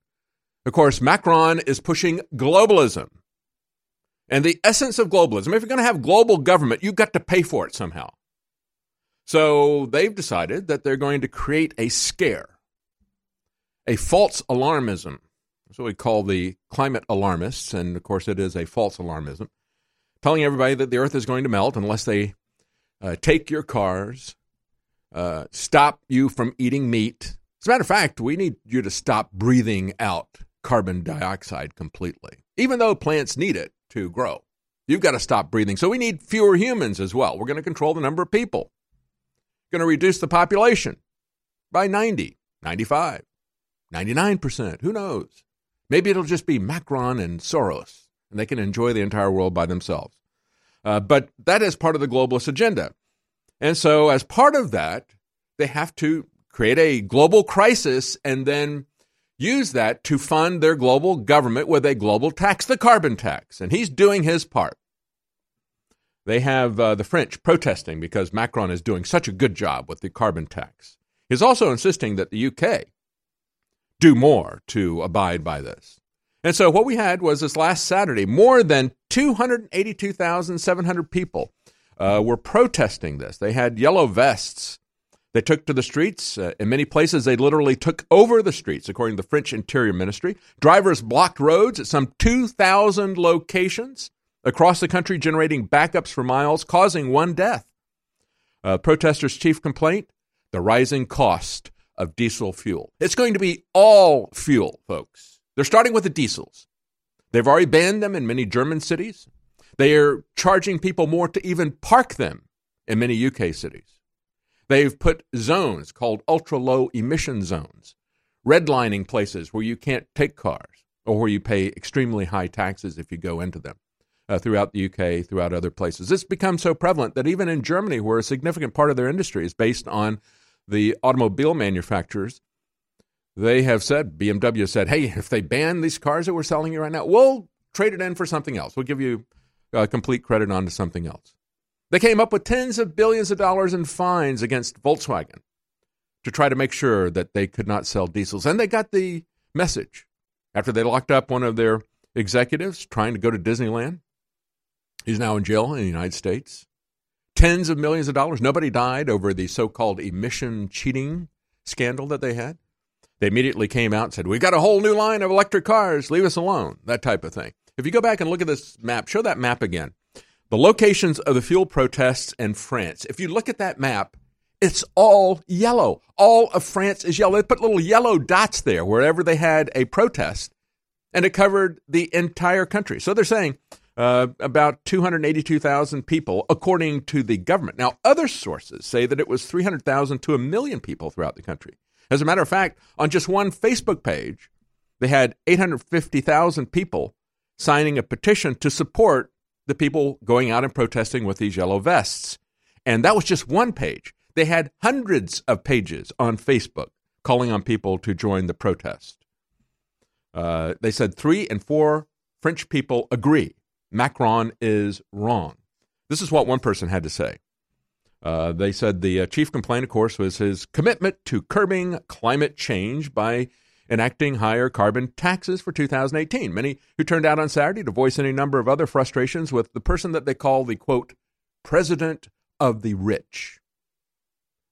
Of course, Macron is pushing globalism. And the essence of globalism, if you're going to have global government, you've got to pay for it somehow. So they've decided that they're going to create a scare, a false alarmism. That's what we call the climate alarmists. And of course, it is a false alarmism, telling everybody that the earth is going to melt unless they uh, take your cars, uh, stop you from eating meat. As a matter of fact, we need you to stop breathing out carbon dioxide completely, even though plants need it to grow. You've got to stop breathing. So we need fewer humans as well. We're going to control the number of people. We're Going to reduce the population by 90, 95, 99%. Who knows? Maybe it'll just be Macron and Soros, and they can enjoy the entire world by themselves. Uh, but that is part of the globalist agenda. And so, as part of that, they have to create a global crisis and then use that to fund their global government with a global tax, the carbon tax. And he's doing his part. They have uh, the French protesting because Macron is doing such a good job with the carbon tax. He's also insisting that the UK do more to abide by this. And so what we had was this last Saturday, more than 282,700 people uh, were protesting this. They had yellow vests. They took to the streets. Uh, in many places, they literally took over the streets, according to the French Interior Ministry. Drivers blocked roads at some 2,000 locations across the country, generating backups for miles, causing one death. Uh, protesters' chief complaint the rising cost of diesel fuel. It's going to be all fuel, folks. They're starting with the diesels. They've already banned them in many German cities. They are charging people more to even park them in many UK cities. They've put zones called ultra low emission zones, redlining places where you can't take cars or where you pay extremely high taxes if you go into them uh, throughout the UK, throughout other places. It's become so prevalent that even in Germany, where a significant part of their industry is based on the automobile manufacturers, they have said, BMW said, hey, if they ban these cars that we're selling you right now, we'll trade it in for something else. We'll give you uh, complete credit onto something else. They came up with tens of billions of dollars in fines against Volkswagen to try to make sure that they could not sell diesels. And they got the message after they locked up one of their executives trying to go to Disneyland. He's now in jail in the United States. Tens of millions of dollars. Nobody died over the so called emission cheating scandal that they had. They immediately came out and said, We've got a whole new line of electric cars. Leave us alone. That type of thing. If you go back and look at this map, show that map again. The locations of the fuel protests in France. If you look at that map, it's all yellow. All of France is yellow. They put little yellow dots there wherever they had a protest, and it covered the entire country. So they're saying uh, about 282,000 people, according to the government. Now, other sources say that it was 300,000 to a million people throughout the country. As a matter of fact, on just one Facebook page, they had 850,000 people signing a petition to support the people going out and protesting with these yellow vests. And that was just one page. They had hundreds of pages on Facebook calling on people to join the protest. Uh, they said three and four French people agree Macron is wrong. This is what one person had to say. Uh, they said the uh, chief complaint, of course, was his commitment to curbing climate change by enacting higher carbon taxes for 2018. Many who turned out on Saturday to voice any number of other frustrations with the person that they call the quote, president of the rich.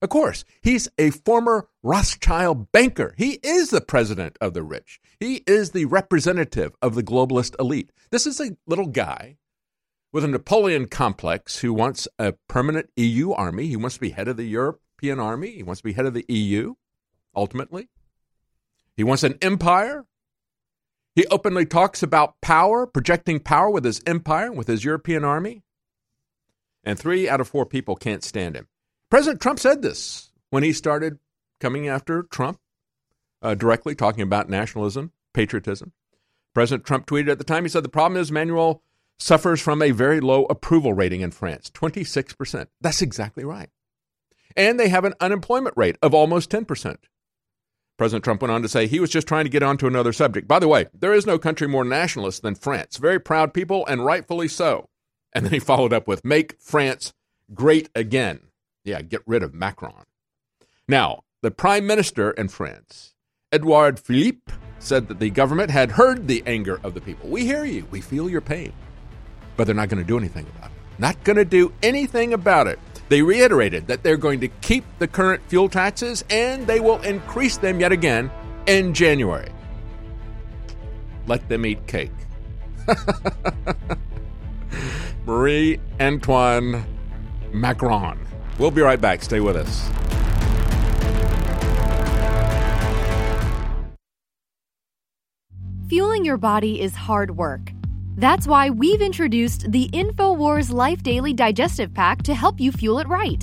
Of course, he's a former Rothschild banker. He is the president of the rich. He is the representative of the globalist elite. This is a little guy with a Napoleon complex who wants a permanent EU army. He wants to be head of the European army. He wants to be head of the EU, ultimately. He wants an empire. He openly talks about power, projecting power with his empire, with his European army. And three out of four people can't stand him. President Trump said this when he started coming after Trump, uh, directly talking about nationalism, patriotism. President Trump tweeted at the time, he said, The problem is Emmanuel suffers from a very low approval rating in France 26%. That's exactly right. And they have an unemployment rate of almost 10%. President Trump went on to say he was just trying to get on to another subject. By the way, there is no country more nationalist than France. Very proud people, and rightfully so. And then he followed up with, Make France great again. Yeah, get rid of Macron. Now, the prime minister in France, Edouard Philippe, said that the government had heard the anger of the people. We hear you. We feel your pain. But they're not going to do anything about it. Not going to do anything about it. They reiterated that they're going to keep the current fuel taxes and they will increase them yet again in January. Let them eat cake. Marie Antoine Macron. We'll be right back. Stay with us. Fueling your body is hard work. That's why we've introduced the InfoWars Life Daily Digestive Pack to help you fuel it right.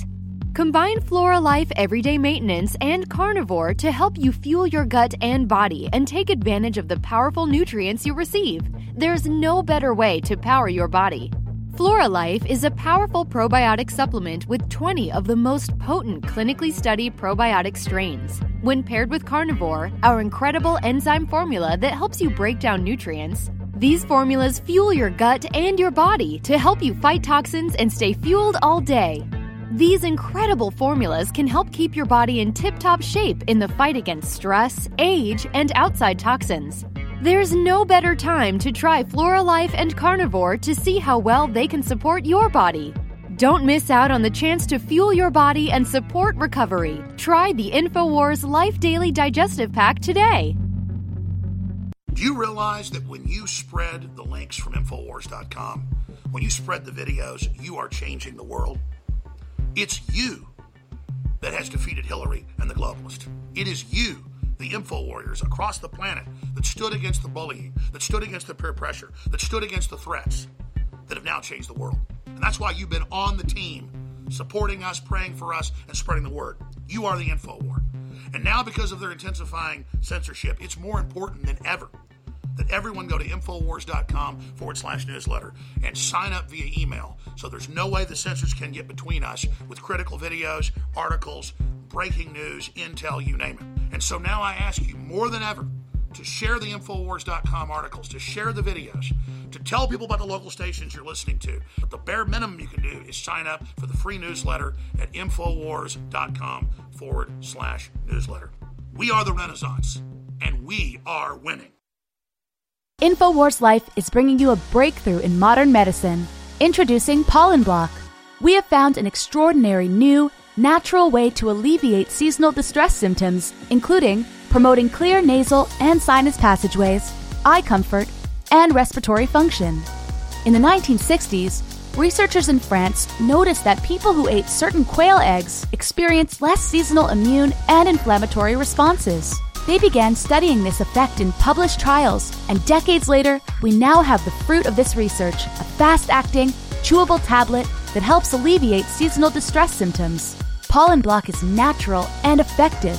Combine Flora Life Everyday Maintenance and Carnivore to help you fuel your gut and body and take advantage of the powerful nutrients you receive. There's no better way to power your body. Flora Life is a powerful probiotic supplement with 20 of the most potent clinically studied probiotic strains. When paired with Carnivore, our incredible enzyme formula that helps you break down nutrients, these formulas fuel your gut and your body to help you fight toxins and stay fueled all day. These incredible formulas can help keep your body in tip top shape in the fight against stress, age, and outside toxins. There's no better time to try Flora Life and Carnivore to see how well they can support your body. Don't miss out on the chance to fuel your body and support recovery. Try the InfoWars Life Daily Digestive Pack today. Do you realize that when you spread the links from Infowars.com, when you spread the videos, you are changing the world? It's you that has defeated Hillary and the globalists. It is you the info warriors across the planet that stood against the bullying, that stood against the peer pressure, that stood against the threats that have now changed the world. And that's why you've been on the team, supporting us, praying for us, and spreading the word. You are the info war. And now, because of their intensifying censorship, it's more important than ever that everyone go to Infowars.com forward slash newsletter and sign up via email. So there's no way the censors can get between us with critical videos, articles, breaking news, intel, you name it. And so now I ask you more than ever to share the Infowars.com articles, to share the videos, to tell people about the local stations you're listening to. But the bare minimum you can do is sign up for the free newsletter at Infowars.com forward slash newsletter. We are the Renaissance, and we are winning. InfoWars Life is bringing you a breakthrough in modern medicine. Introducing Pollen Block. We have found an extraordinary new, natural way to alleviate seasonal distress symptoms, including promoting clear nasal and sinus passageways, eye comfort, and respiratory function. In the 1960s, researchers in France noticed that people who ate certain quail eggs experienced less seasonal immune and inflammatory responses. They began studying this effect in published trials, and decades later, we now have the fruit of this research a fast acting, chewable tablet that helps alleviate seasonal distress symptoms. Pollen Block is natural and effective.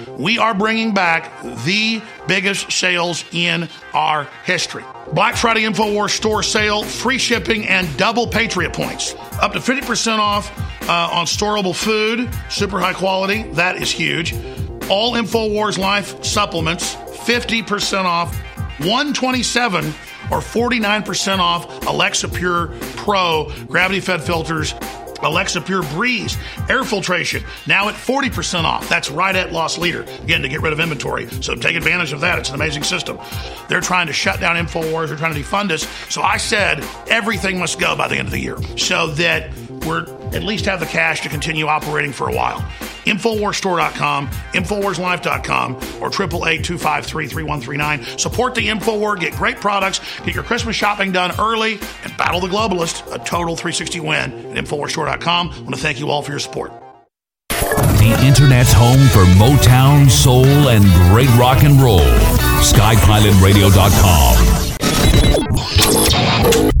we are bringing back the biggest sales in our history. Black Friday InfoWars store sale, free shipping, and double Patriot points. Up to 50% off uh, on storable food, super high quality. That is huge. All InfoWars Life supplements, 50% off. 127 or 49% off Alexa Pure Pro gravity fed filters. Alexa Pure Breeze air filtration now at 40% off. That's right at loss leader. Again, to get rid of inventory. So take advantage of that. It's an amazing system. They're trying to shut down InfoWars. They're trying to defund us. So I said everything must go by the end of the year so that we're at least have the cash to continue operating for a while. Infowarsstore.com, Infowarslife.com, or 888-253-3139. Support the Infowar, get great products, get your Christmas shopping done early, and battle the globalist. A total 360 win at Infowarsstore.com. I want to thank you all for your support. The Internet's home for Motown, soul, and great rock and roll. SkyPilotRadio.com.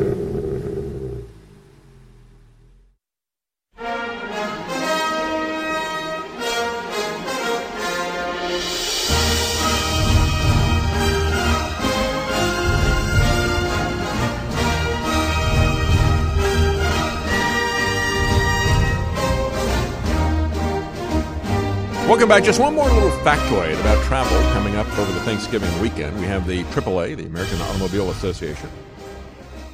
Welcome back. Just one more little factoid about travel coming up over the Thanksgiving weekend. We have the AAA, the American Automobile Association,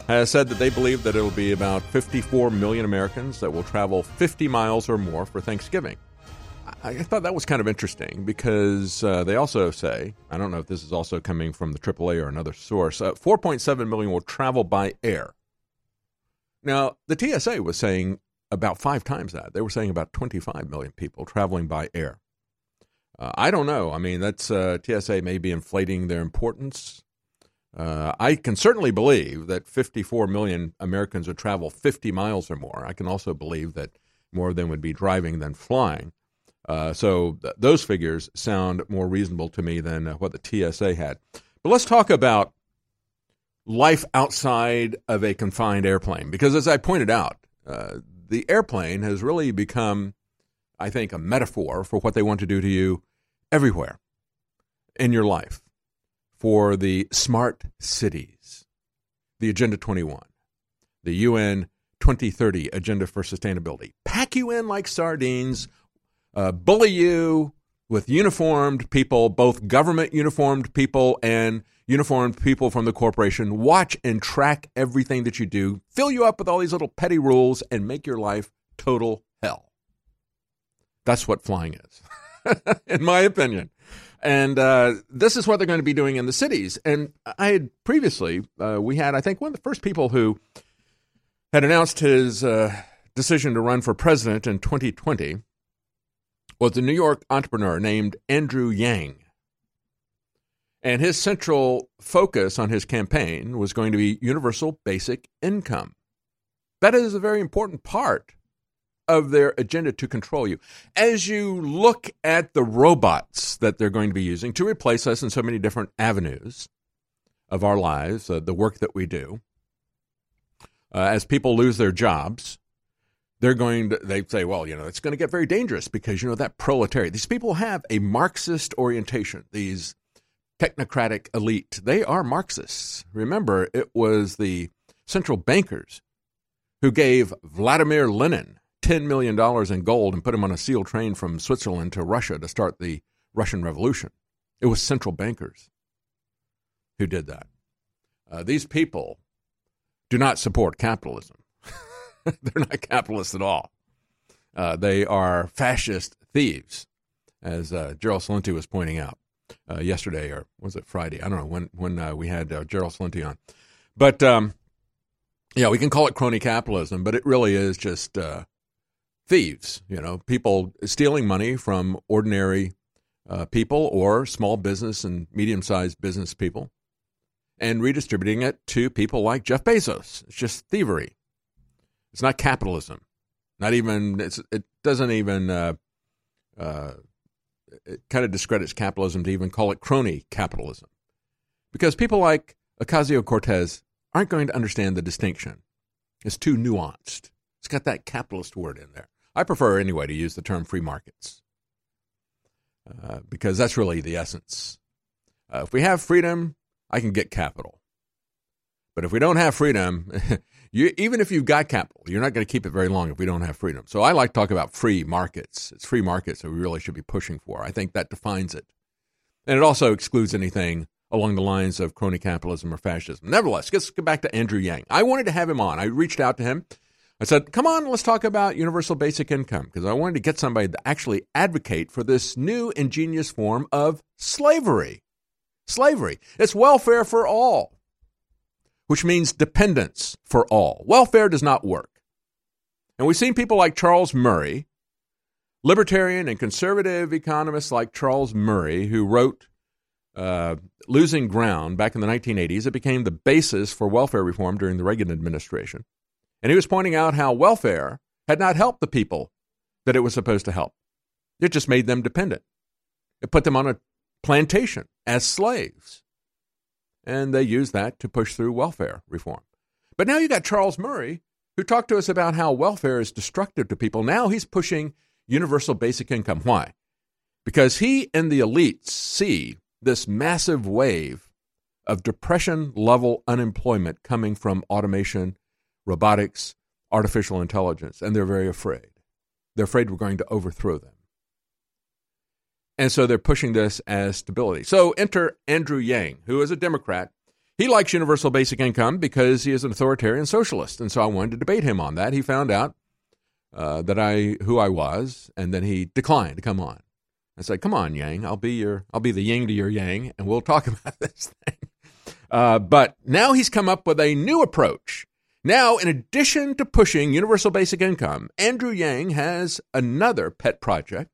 has said that they believe that it'll be about 54 million Americans that will travel 50 miles or more for Thanksgiving. I, thought that was kind of interesting because uh, they also say, I don't know if this is also coming from the AAA or another source, uh, 4.7 million will travel by air. Now, the TSA was saying about five times that. They were saying about 25 million people traveling by air. Uh, I don't know. I mean, that's uh, TSA may be inflating their importance. Uh, I can certainly believe that 54 million Americans would travel 50 miles or more. I can also believe that more of them would be driving than flying. Uh, so th- those figures sound more reasonable to me than uh, what the TSA had. But let's talk about life outside of a confined airplane, because as I pointed out, uh, the airplane has really become, I think, a metaphor for what they want to do to you everywhere in your life for the smart cities, the Agenda 21, the UN 2030 Agenda for Sustainability. Pack you in like sardines, uh, bully you with uniformed people, both government uniformed people and uniformed people from the corporation, watch and track everything that you do, fill you up with all these little petty rules, and make your life total hell. That's what flying is. in my opinion. And uh, this is what they're going to be doing in the cities. And I had previously, uh, we had, I think, one of the first people who had announced his uh, decision to run for president in 2020 was a New York entrepreneur named Andrew Yang. And his central focus on his campaign was going to be universal basic income. That is a very important part of their agenda to control you. As you look at the robots that they're going to be using to replace us in so many different avenues of our lives, uh, the work that we do, uh, as people lose their jobs, they're going to, they say, well, you know, it's going to get very dangerous because, you know, that proletariat, these people have a Marxist orientation, these technocratic elite. They are Marxists. Remember, it was the central bankers who gave Vladimir Lenin $10 million in gold and put him on a SEAL train from Switzerland to Russia to start the Russian Revolution. It was central bankers who did that. Uh, these people do not support capitalism. They're not capitalists at all. Uh, they are fascist thieves, as uh, Gerald Celente was pointing out uh, yesterday, or was it Friday? I don't know when when uh, we had uh, Gerald Celente on. But um, yeah, we can call it crony capitalism, but it really is just thieves. You know, people stealing money from ordinary uh, people or small business and medium sized business people and redistributing it to people like Jeff Bezos. It's just thievery. It's not capitalism. Not even it doesn't even uh, uh, it kind of discredits capitalism to even call it crony capitalism, because people like Ocasio Cortez aren't going to understand the distinction. It's too nuanced. It's got that capitalist word in there. I prefer anyway to use the term free markets uh, because that's really the essence. Uh, if we have freedom, I can get capital. But if we don't have freedom, you, even if you've got capital, you're not going to keep it very long if we don't have freedom. So I like to talk about free markets. It's free markets that we really should be pushing for. I think that defines it. And it also excludes anything along the lines of crony capitalism or fascism. Nevertheless, let's get back to Andrew Yang. I wanted to have him on. I reached out to him. I said, come on, let's talk about universal basic income because I wanted to get somebody to actually advocate for this new ingenious form of slavery. Slavery. It's welfare for all which means dependence for all. Welfare does not work. And we've seen people like Charles Murray, libertarian and conservative economists like Charles Murray, who wrote uh, Losing Ground back in the 1980s. It became the basis for welfare reform during the Reagan administration. And he was pointing out how welfare had not helped the people that it was supposed to help. It just made them dependent. It put them on a plantation as slaves and they used that to push through welfare reform. But now you got Charles Murray, who talked to us about how welfare is destructive to people. Now he's pushing universal basic income. Why? Because he and the elites see this massive wave of depression level unemployment coming from automation, robotics, artificial intelligence, and they're very afraid. They're afraid we're going to overthrow them. And so they're pushing this as stability. So enter Andrew Yang, who is a Democrat. He likes universal basic income because he is an authoritarian socialist. And so I wanted to debate him on that. He found out uh, that I who I was, and then he declined to come on. I said, "Come on, Yang. I'll be your I'll be the Yang to your Yang, and we'll talk about this thing." Uh, but now he's come up with a new approach. Now, in addition to pushing universal basic income, Andrew Yang has another pet project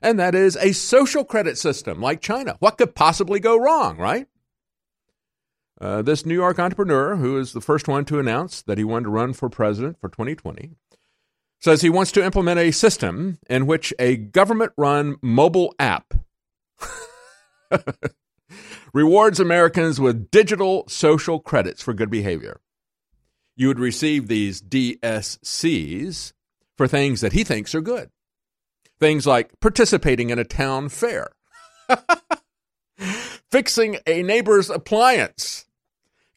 and that is a social credit system like China. What could possibly go wrong, right? Uh, this New York entrepreneur, who is the first one to announce that he wanted to run for president for 2020, says he wants to implement a system in which a government run mobile app rewards Americans with digital social credits for good behavior. You would receive these DSCs for things that he thinks are good. Things like participating in a town fair, fixing a neighbor's appliance,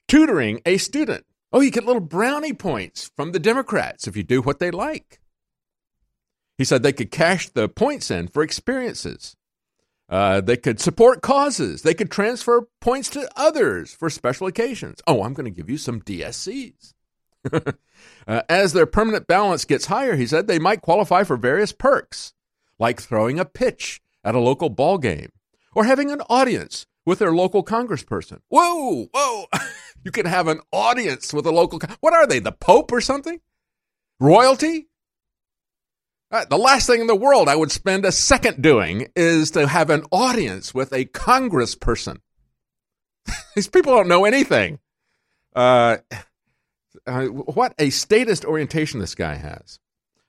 tutoring a student. Oh, you get little brownie points from the Democrats if you do what they like. He said they could cash the points in for experiences. Uh, they could support causes. They could transfer points to others for special occasions. Oh, I'm going to give you some DSCs. uh, as their permanent balance gets higher, he said, they might qualify for various perks like throwing a pitch at a local ball game or having an audience with their local congressperson. Whoa, whoa. you can have an audience with a local. Con- what are they, the Pope or something? Royalty? Uh, the last thing in the world I would spend a second doing is to have an audience with a congressperson. These people don't know anything. Uh, uh, what a statist orientation this guy has.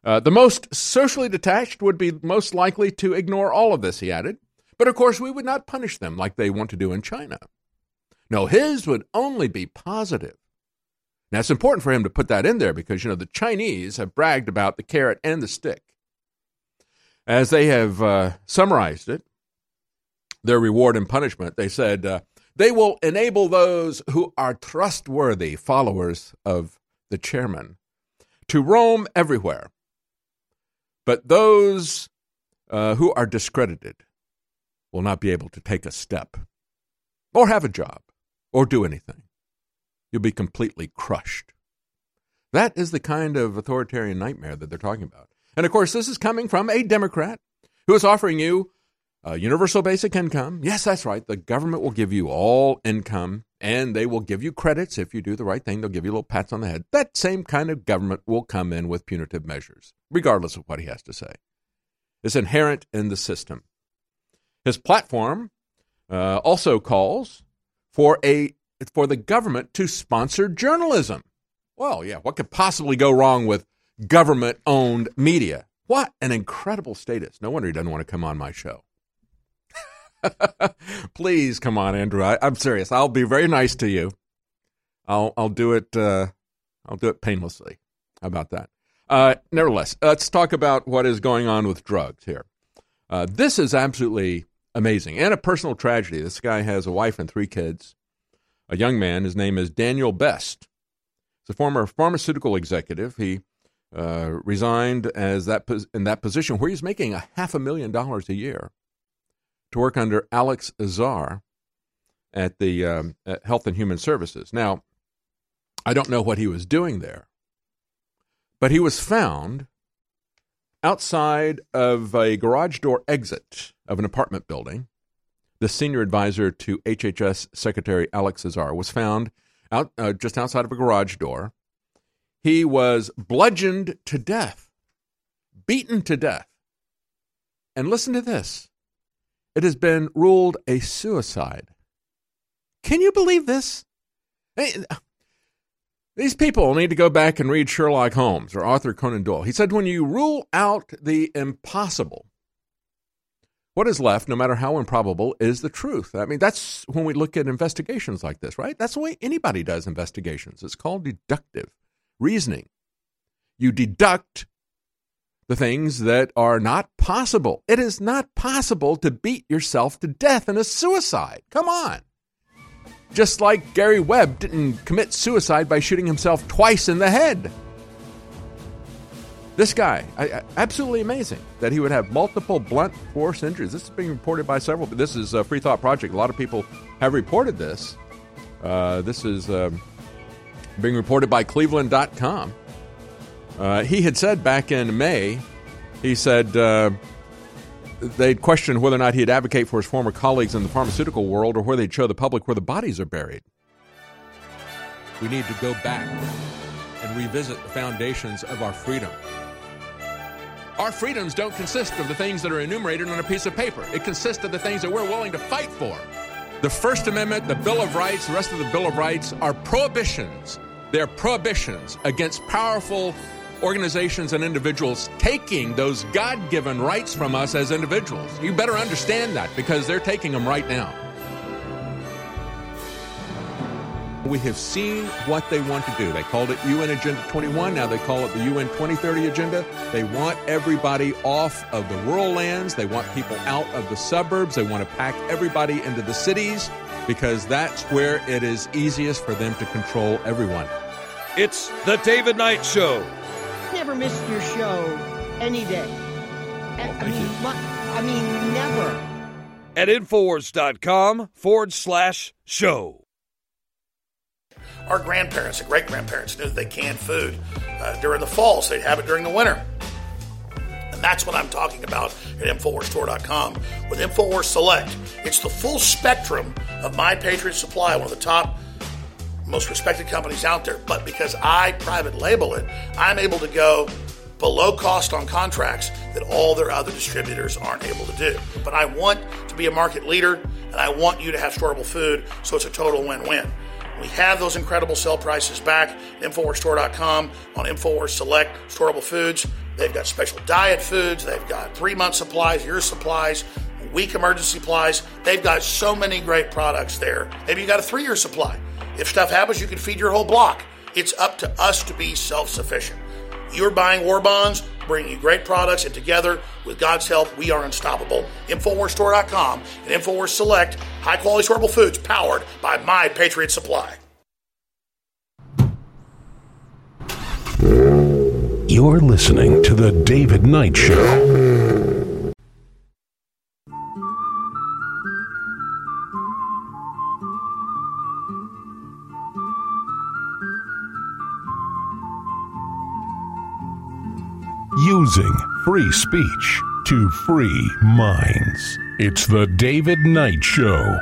Uh, the most socially detached would be most likely to ignore all of this, he added. But of course, we would not punish them like they want to do in China. No, his would only be positive. Now, it's important for him to put that in there because, you know, the Chinese have bragged about the carrot and the stick. As they have uh, summarized it, their reward and punishment, they said uh, they will enable those who are trustworthy followers of the chairman to roam everywhere. But those uh, who are discredited will not be able to take a step or have a job or do anything. You'll be completely crushed. That is the kind of authoritarian nightmare that they're talking about. And of course, this is coming from a Democrat who is offering you a universal basic income. Yes, that's right. The government will give you all income and they will give you credits if you do the right thing. They'll give you little pats on the head. That same kind of government will come in with punitive measures, regardless of what he has to say. It's inherent in the system. His platform uh, also calls for a for the government to sponsor journalism. Well, yeah, what could possibly go wrong with government owned media? What an incredible status. No wonder he doesn't want to come on my show. Please come on, Andrew. I, am serious. I'll be very nice to you. I'll I'll do it. Uh, I'll do it painlessly. How about that? Uh, nevertheless, let's talk about what is going on with drugs here. Uh, this is absolutely amazing and a personal tragedy. This guy has a wife and three kids. A young man. His name is Daniel Best. He's a former pharmaceutical executive. He uh, resigned as that in that position where he's making a half a million dollars a year to work under Alex Azar at the um, at Health and Human Services. Now, I don't know what he was doing there, but he was found outside of a garage door exit of an apartment building. The senior advisor to HHS Secretary Alex Azar was found out uh, just outside of a garage door. He was bludgeoned to death, beaten to death. And listen to this it has been ruled a suicide. Can you believe this? These people need to go back and read Sherlock Holmes or Arthur Conan Doyle. He said, when you rule out the impossible, what is left, no matter how improbable, is the truth. I mean, that's when we look at investigations like this, right? That's the way anybody does investigations. It's called deductive reasoning. You deduct the things that are not possible. It is not possible to beat yourself to death in a suicide. Come on. Just like Gary Webb didn't commit suicide by shooting himself twice in the head. This guy, absolutely amazing that he would have multiple blunt force injuries. This is being reported by several. This is a Free Thought Project. A lot of people have reported this. Uh, this is uh, being reported by Cleveland.com. Uh, he had said back in May, he said uh, they'd questioned whether or not he'd advocate for his former colleagues in the pharmaceutical world or whether they'd show the public where the bodies are buried. We need to go back and revisit the foundations of our freedom. Our freedoms don't consist of the things that are enumerated on a piece of paper. It consists of the things that we're willing to fight for. The First Amendment, the Bill of Rights, the rest of the Bill of Rights are prohibitions. They're prohibitions against powerful organizations and individuals taking those God given rights from us as individuals. You better understand that because they're taking them right now. We have seen what they want to do. They called it UN Agenda 21. Now they call it the UN 2030 Agenda. They want everybody off of the rural lands. They want people out of the suburbs. They want to pack everybody into the cities because that's where it is easiest for them to control everyone. It's the David Knight Show never missed your show any day. I mean, I mean, never. At Infowars.com forward slash show. Our grandparents and great grandparents knew that they canned food uh, during the fall, so they'd have it during the winter. And And that's what I'm talking about at InfoWarsStore.com. With InfoWars Select, it's the full spectrum of My Patriot Supply, one of the top most respected companies out there. But because I private label it, I'm able to go below cost on contracts that all their other distributors aren't able to do. But I want to be a market leader and I want you to have storable food, so it's a total win win. We have those incredible sell prices back at InfoWarsStore.com on InfoWars Select Storable Foods. They've got special diet foods, they've got three month supplies, year supplies, week emergency supplies. They've got so many great products there. Maybe you got a three year supply. If stuff happens, you can feed your whole block. It's up to us to be self sufficient. You're buying war bonds, bringing you great products, and together, with God's help, we are unstoppable. InfoWarsStore.com and InfoWars Select, high quality storable foods powered by My Patriot Supply. You're listening to The David Knight Show. Free speech to free minds. It's The David Knight Show.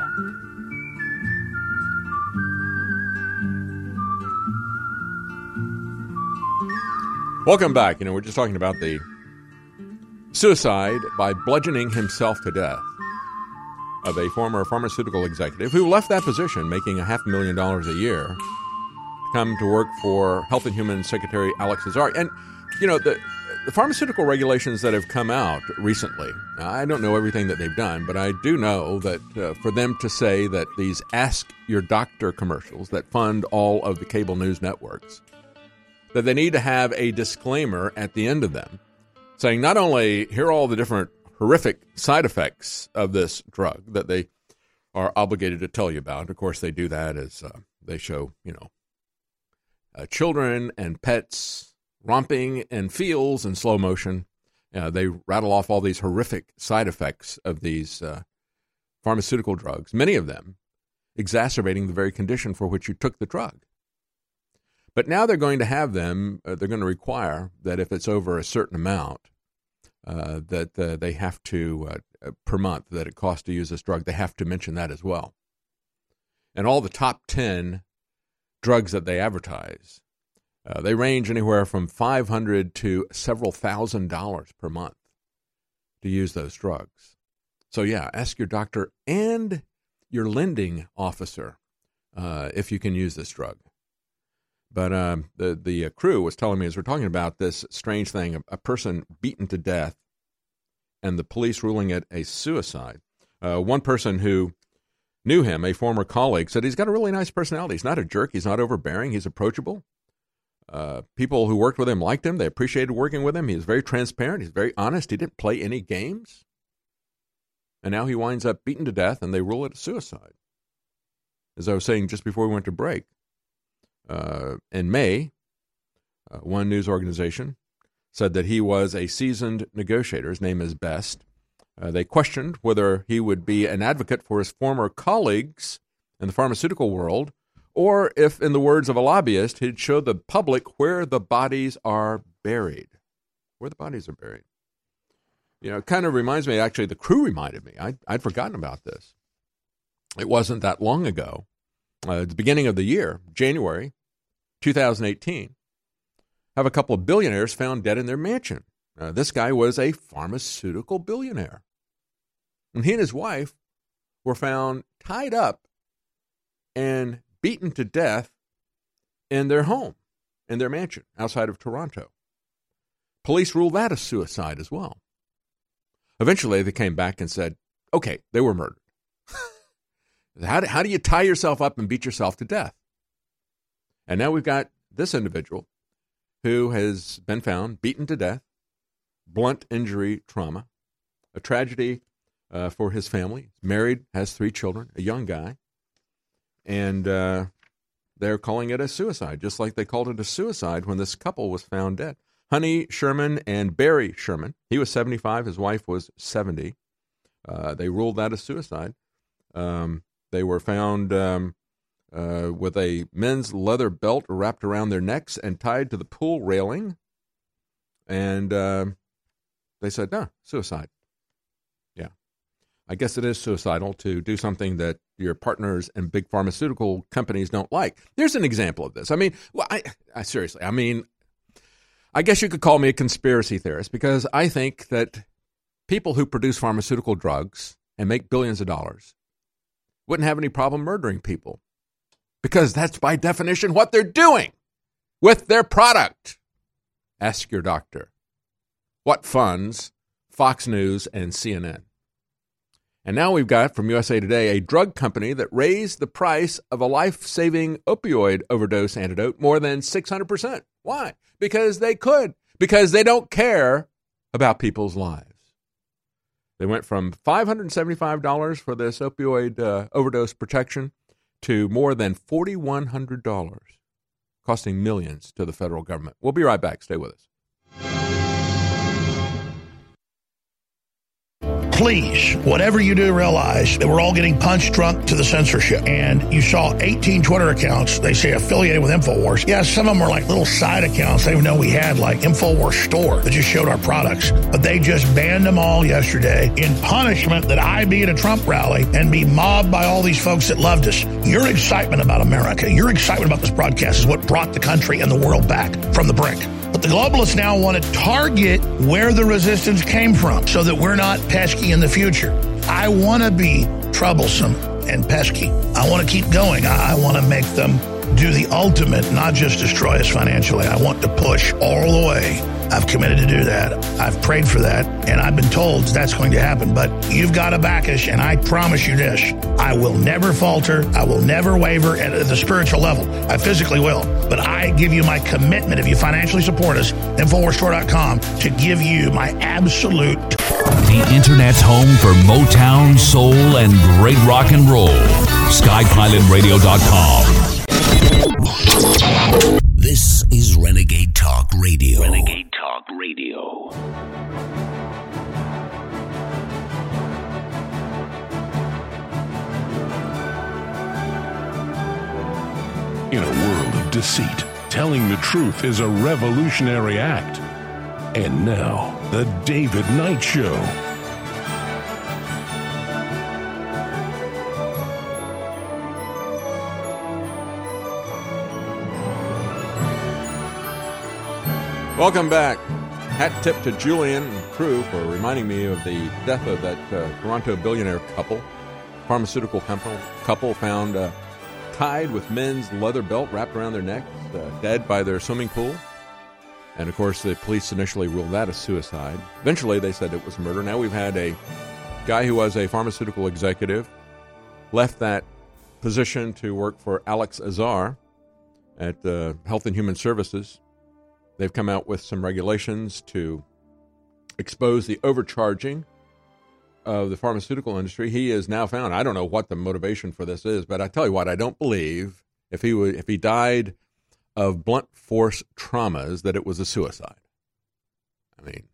Welcome back. You know, we're just talking about the suicide by bludgeoning himself to death of a former pharmaceutical executive who left that position making a half a million dollars a year to come to work for Health and Human Secretary Alex Azar. And, you know, the, the pharmaceutical regulations that have come out recently, I don't know everything that they've done, but I do know that uh, for them to say that these Ask Your Doctor commercials that fund all of the cable news networks, that they need to have a disclaimer at the end of them saying not only here are all the different horrific side effects of this drug that they are obligated to tell you about. Of course, they do that as uh, they show, you know, uh, children and pets romping and feels in slow motion. Uh, they rattle off all these horrific side effects of these uh, pharmaceutical drugs, many of them exacerbating the very condition for which you took the drug. But now they're going to have them, uh, they're going to require that if it's over a certain amount, uh, that uh, they have to, uh, per month, that it costs to use this drug, they have to mention that as well. And all the top 10 drugs that they advertise, uh, they range anywhere from 500 to several thousand dollars per month to use those drugs. So, yeah, ask your doctor and your lending officer uh, if you can use this drug. But um, the the uh, crew was telling me as we're talking about this strange thing, a, a, person beaten to death, and the police ruling it a suicide. Uh, one person who knew him, a former colleague, said he's got a really nice personality. He's not a jerk. He's not overbearing. He's approachable. Uh, people who worked with him liked him. They appreciated working with him. He was very transparent. He's very honest. He didn't play any games. And now he winds up beaten to death, and they rule it a suicide. As I was saying just before we went to break, uh, in May, uh, one news organization said that he was a seasoned negotiator. His name is Best. Uh, they questioned whether he would be an advocate for his former colleagues in the pharmaceutical world, or if, in the words of a lobbyist, he'd show the public where the bodies are buried. Where the bodies are buried. You know, it kind of reminds me, actually, the crew reminded me. I'd, I'd forgotten about this. It wasn't that long ago, uh, at the beginning of the year, January, 2018, have a couple of billionaires found dead in their mansion. Uh, this guy was a pharmaceutical billionaire. And he and his wife were found tied up and beaten to death in their home, in their mansion outside of Toronto. Police ruled that a suicide as well. Eventually, they came back and said, okay, they were murdered. how, do, how do you tie yourself up and beat yourself to death? And now we've got this individual who has been found beaten to death, blunt injury trauma, a tragedy uh, for his family. He's married, has three children, a young guy, and uh, they're calling it a suicide, just like they called it a suicide when this couple was found dead. Honey Sherman and Barry Sherman. He was 75, his wife was 70. Uh, they ruled that a suicide. Um, they were found um, uh, with a men's leather belt wrapped around their necks and tied to the pool railing. And uh, They said, no, suicide. I guess it is suicidal to do something that your partners and big pharmaceutical companies don't like. There's an example of this. I mean, well, I, I seriously, I mean, I guess you could call me a conspiracy theorist because I think that people who produce pharmaceutical drugs and make billions of dollars wouldn't have any problem murdering people because that's by definition what they're doing with their product. Ask your doctor. What funds Fox News and CNN? And now we've got from USA Today a drug company that raised the price of a life saving opioid overdose antidote more than 600%. Why? Because they could, because they don't care about people's lives. They went from $575 for this opioid uh, overdose protection to more than $4,100, costing millions to the federal government. We'll be right back. Stay with us. Please, whatever you do, realize that we're all getting punched drunk to the censorship. And you saw 18 Twitter accounts, they say affiliated with InfoWars. Yeah, some of them are like little side accounts they know we had, like InfoWars Store, that just showed our products. But they just banned them all yesterday in punishment that I be at a Trump rally and be mobbed by all these folks that loved us. Your excitement about America, your excitement about this broadcast is what brought the country and the world back from the brink. But the globalists now want to target where the resistance came from so that we're not pesky in the future. I want to be troublesome and pesky. I want to keep going. I, want to make them do the ultimate, not just destroy us financially. I want to push all the way. I've committed to do that. I've prayed for that, and I've been told that's going to happen. But you've got to back us, and I promise you this I will never falter. I will never waver at the spiritual level. I physically will. But I give you my commitment, if you financially support us, InfoWarsStore.com, to give you my absolute. The Internet's home for Motown, soul, and great rock and roll. SkyPilotRadio.com. This is Renegade Talk Radio. Renegade Talk Radio. In a world of deceit, telling the truth is a revolutionary act. And now, The David Knight Show. Welcome back. Hat tip to Julian and crew for reminding me of the death of that uh, Toronto billionaire couple. Pharmaceutical couple, couple found uh, tied with men's leather belt wrapped around their necks, uh, dead by their swimming pool. And of course, the police initially ruled that a suicide. Eventually, they said it was murder. Now we've had a guy who was a pharmaceutical executive left that position to work for Alex Azar at uh, Health and Human Services. They've come out with some regulations to expose the overcharging of the pharmaceutical industry. He is now found. I don't know what the motivation for this is, but I tell you what, I don't believe if he would if he died of blunt force traumas that it was a suicide. I mean,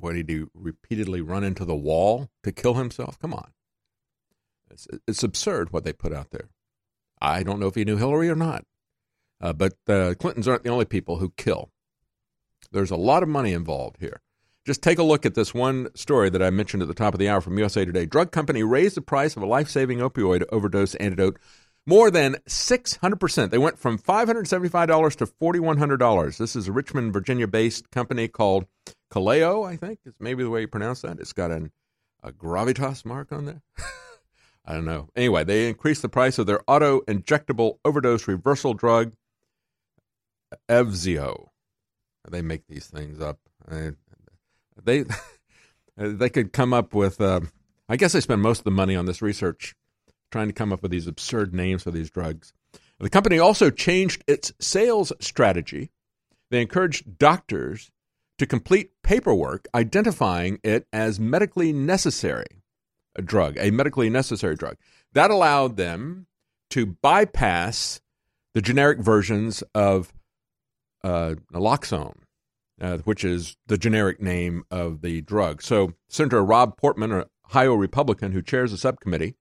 what did he repeatedly run into the wall to kill himself? Come on, it's, it's absurd what they put out there. I don't know if he knew Hillary or not, uh, but the Clintons aren't the only people who kill. There's a lot of money involved here. Just take a look at this one story that I mentioned at the top of the hour from USA Today. Drug company raised the price of a life saving opioid overdose antidote more than 600%. They went from $575 to $4,100. This is a Richmond, Virginia based company called Kaleo, I think is maybe the way you pronounce that. It's got an, a gravitas mark on there. I don't know. Anyway, they increased the price of their auto injectable overdose reversal drug, Evzio. They make these things up. They they could come up with. Uh, I guess they spend most of the money on this research, trying to come up with these absurd names for these drugs. The company also changed its sales strategy. They encouraged doctors to complete paperwork identifying it as medically necessary a drug, a medically necessary drug. That allowed them to bypass the generic versions of uh, naloxone, uh, which is the generic name of the drug. So, Senator Rob Portman, an Ohio Republican who chairs the subcommittee,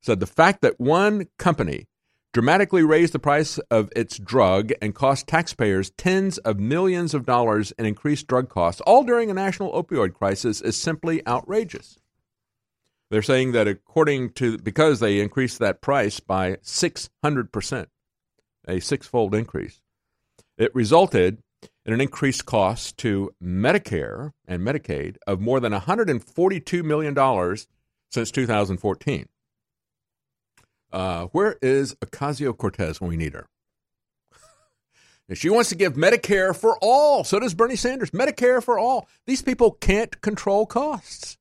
said the fact that one company dramatically raised the price of its drug and cost taxpayers tens of millions of dollars in increased drug costs, all during a national opioid crisis, is simply outrageous. They're saying that according to, because they increased that price by 600%, a six fold increase, it resulted in an increased cost to Medicare and Medicaid of more than $142 million since 2014. Uh, where is Ocasio Cortez when we need her? she wants to give Medicare for all. So does Bernie Sanders. Medicare for all. These people can't control costs.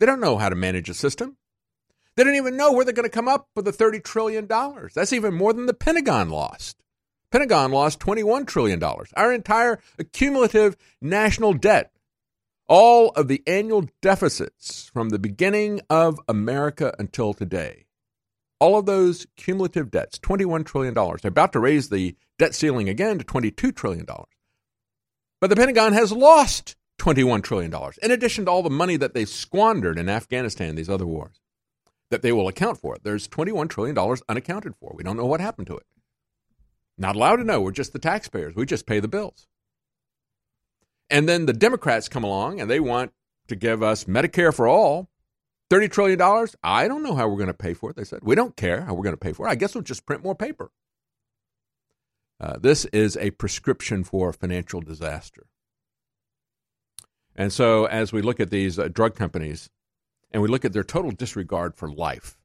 They don't know how to manage a system. They don't even know where they're going to come up with the $30 trillion. That's even more than the Pentagon lost. Pentagon lost $21 trillion. Our entire accumulative national debt, all of the annual deficits from the beginning of America until today, all of those cumulative debts, $21 trillion. They're about to raise the debt ceiling again to $22 trillion. But the Pentagon has lost $21 trillion, in addition to all the money that they've squandered in Afghanistan, these other wars, that they will account for. There's $21 trillion unaccounted for. We don't know what happened to it. Not allowed to know. We're just the taxpayers. We just pay the bills. And then the Democrats come along and they want to give us Medicare for all. $30 trillion? I don't know how we're going to pay for it, they said. We don't care how we're going to pay for it. I guess we'll just print more paper. Uh, this is a prescription for financial disaster. And so, as we look at these uh, drug companies and we look at their total disregard for life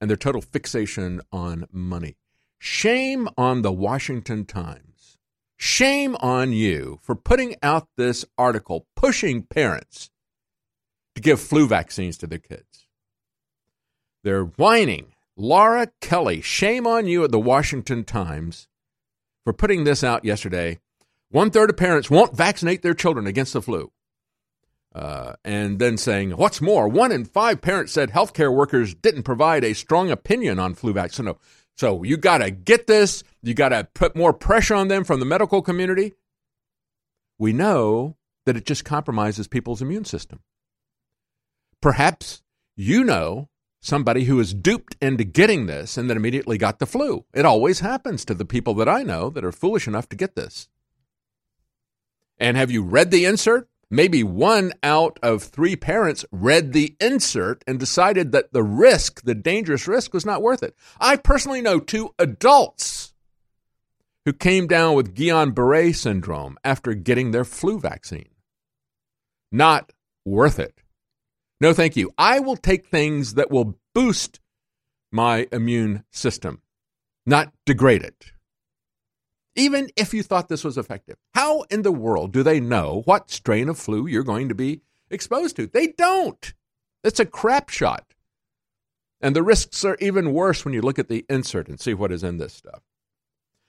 and their total fixation on money, shame on the Washington Times. Shame on you for putting out this article pushing parents to give flu vaccines to their kids. They're whining. Laura Kelly, shame on you at the Washington Times for putting this out yesterday. One third of parents won't vaccinate their children against the flu. Uh, and then saying, what's more, one in five parents said healthcare workers didn't provide a strong opinion on flu vaccine. So, so you got to get this. You got to put more pressure on them from the medical community. We know that it just compromises people's immune system. Perhaps you know somebody who was duped into getting this and then immediately got the flu. It always happens to the people that I know that are foolish enough to get this. And have you read the insert? Maybe one out of three parents read the insert and decided that the risk, the dangerous risk, was not worth it. I personally know two adults who came down with Guillain Barre syndrome after getting their flu vaccine. Not worth it. No, thank you. I will take things that will boost my immune system, not degrade it. Even if you thought this was effective, how in the world do they know what strain of flu you're going to be exposed to? They don't. It's a crap shot. And the risks are even worse when you look at the insert and see what is in this stuff.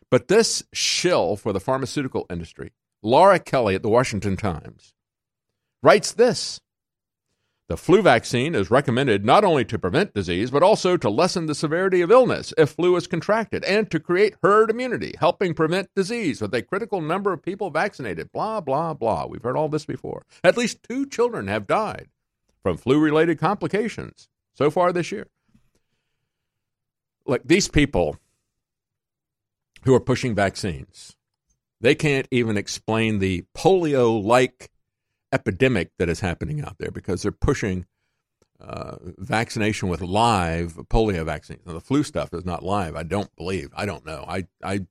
But this shill for the pharmaceutical industry, Laura Kelly at the Washington Times, writes this the flu vaccine is recommended not only to prevent disease, but also to lessen the severity of illness if flu is contracted and to create herd immunity, helping prevent disease with a critical number of people vaccinated. Blah, blah, blah. We've heard all this before. At least two children have died from flu related complications so far this year. Look, these people who are pushing vaccines, they can't even explain the polio like epidemic that is happening out there because they're pushing uh, vaccination with live polio vaccines. Now, the flu stuff is not live. I don't believe. I don't know. I I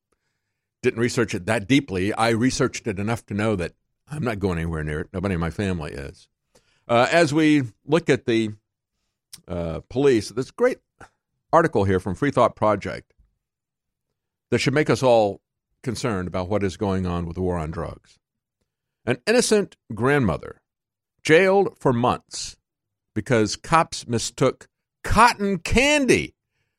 didn't research it that deeply. I researched it enough to know that I'm not going anywhere near it. Nobody in my family is. Uh, as we look at the uh, police, this great article here from Free Thought Project that should make us all concerned about what is going on with the war on drugs. An innocent grandmother jailed for months because cops mistook cotton candy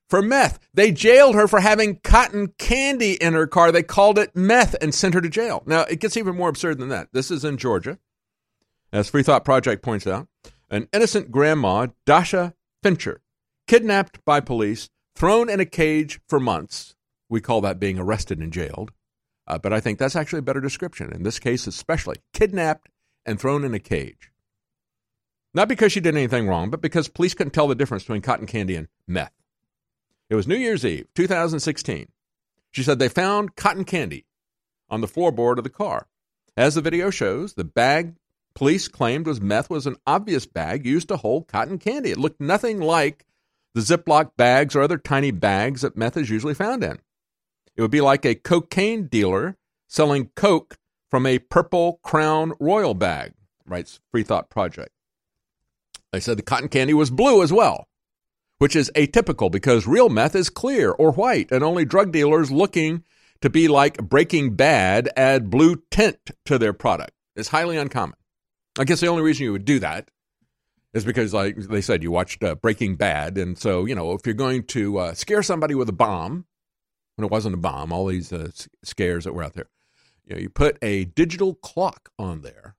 for meth. They jailed her for having cotton candy in her car. They called it meth and sent her to jail. Now, it gets even more absurd than that. This is in Georgia, as Free Thought Project points out. An innocent grandma, Dasha Fincher, kidnapped by police, thrown in a cage for months. We call that being arrested and jailed. Uh, but I think that's actually a better description. In this case, especially kidnapped and thrown in a cage. Not because she did anything wrong, but because police couldn't tell the difference between cotton candy and meth. It was New Year's Eve, 2016. She said they found cotton candy on the floorboard of the car. As the video shows, the bag police claimed was meth was an obvious bag used to hold cotton candy. It looked nothing like the Ziploc bags or other tiny bags that meth is usually found in. It would be like a cocaine dealer selling coke from a purple crown royal bag, writes Free Thought Project. They said the cotton candy was blue as well, which is atypical because real meth is clear or white, and only drug dealers looking to be like Breaking Bad add blue tint to their product. It's highly uncommon. I guess the only reason you would do that is because, like they said, you watched uh, Breaking Bad, and so you know if you're going to uh, scare somebody with a bomb, when it wasn't a bomb, all these uh, scares that were out there, you know, you put a digital clock on there,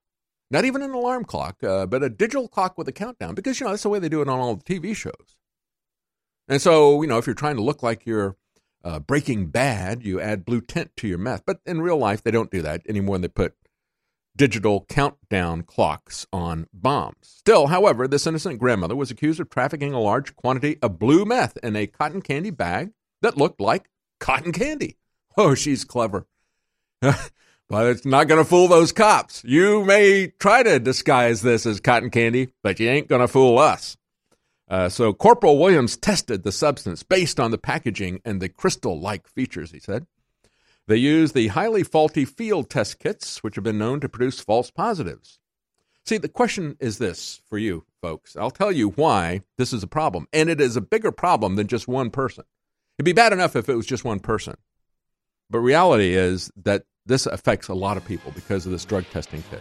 not even an alarm clock, uh, but a digital clock with a countdown, because you know that's the way they do it on all the TV shows. And so you know if you're trying to look like you're uh, Breaking Bad, you add blue tint to your meth, but in real life they don't do that anymore. They put digital countdown clocks on bombs. Still, however, this innocent grandmother was accused of trafficking a large quantity of blue meth in a cotton candy bag that looked like cotton candy. Oh, she's clever. but it's not going to fool those cops. You may try to disguise this as cotton candy, but you ain't going to fool us. Uh, so Corporal Williams tested the substance based on the packaging and the crystal like features, he said. They use the highly faulty field test kits, which have been known to produce false positives. See, the question is this for you folks. I'll tell you why this is a problem, and it is a bigger problem than just one person. It'd be bad enough if it was just one person. But reality is that this affects a lot of people because of this drug testing kit.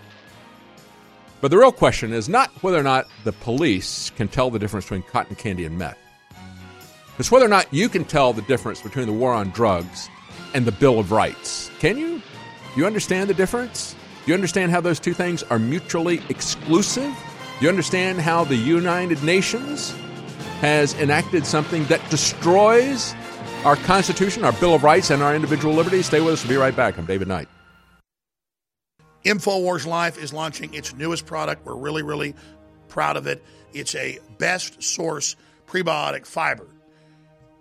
But the real question is not whether or not the police can tell the difference between cotton candy and meth. It's whether or not you can tell the difference between the war on drugs and the Bill of Rights. Can you? Do you understand the difference? Do you understand how those two things are mutually exclusive? Do you understand how the United Nations has enacted something that destroys our Constitution, our Bill of Rights, and our individual liberties? Stay with us. We'll be right back. I'm David Knight. InfoWars Life is launching its newest product. We're really, really proud of it. It's a best source prebiotic fiber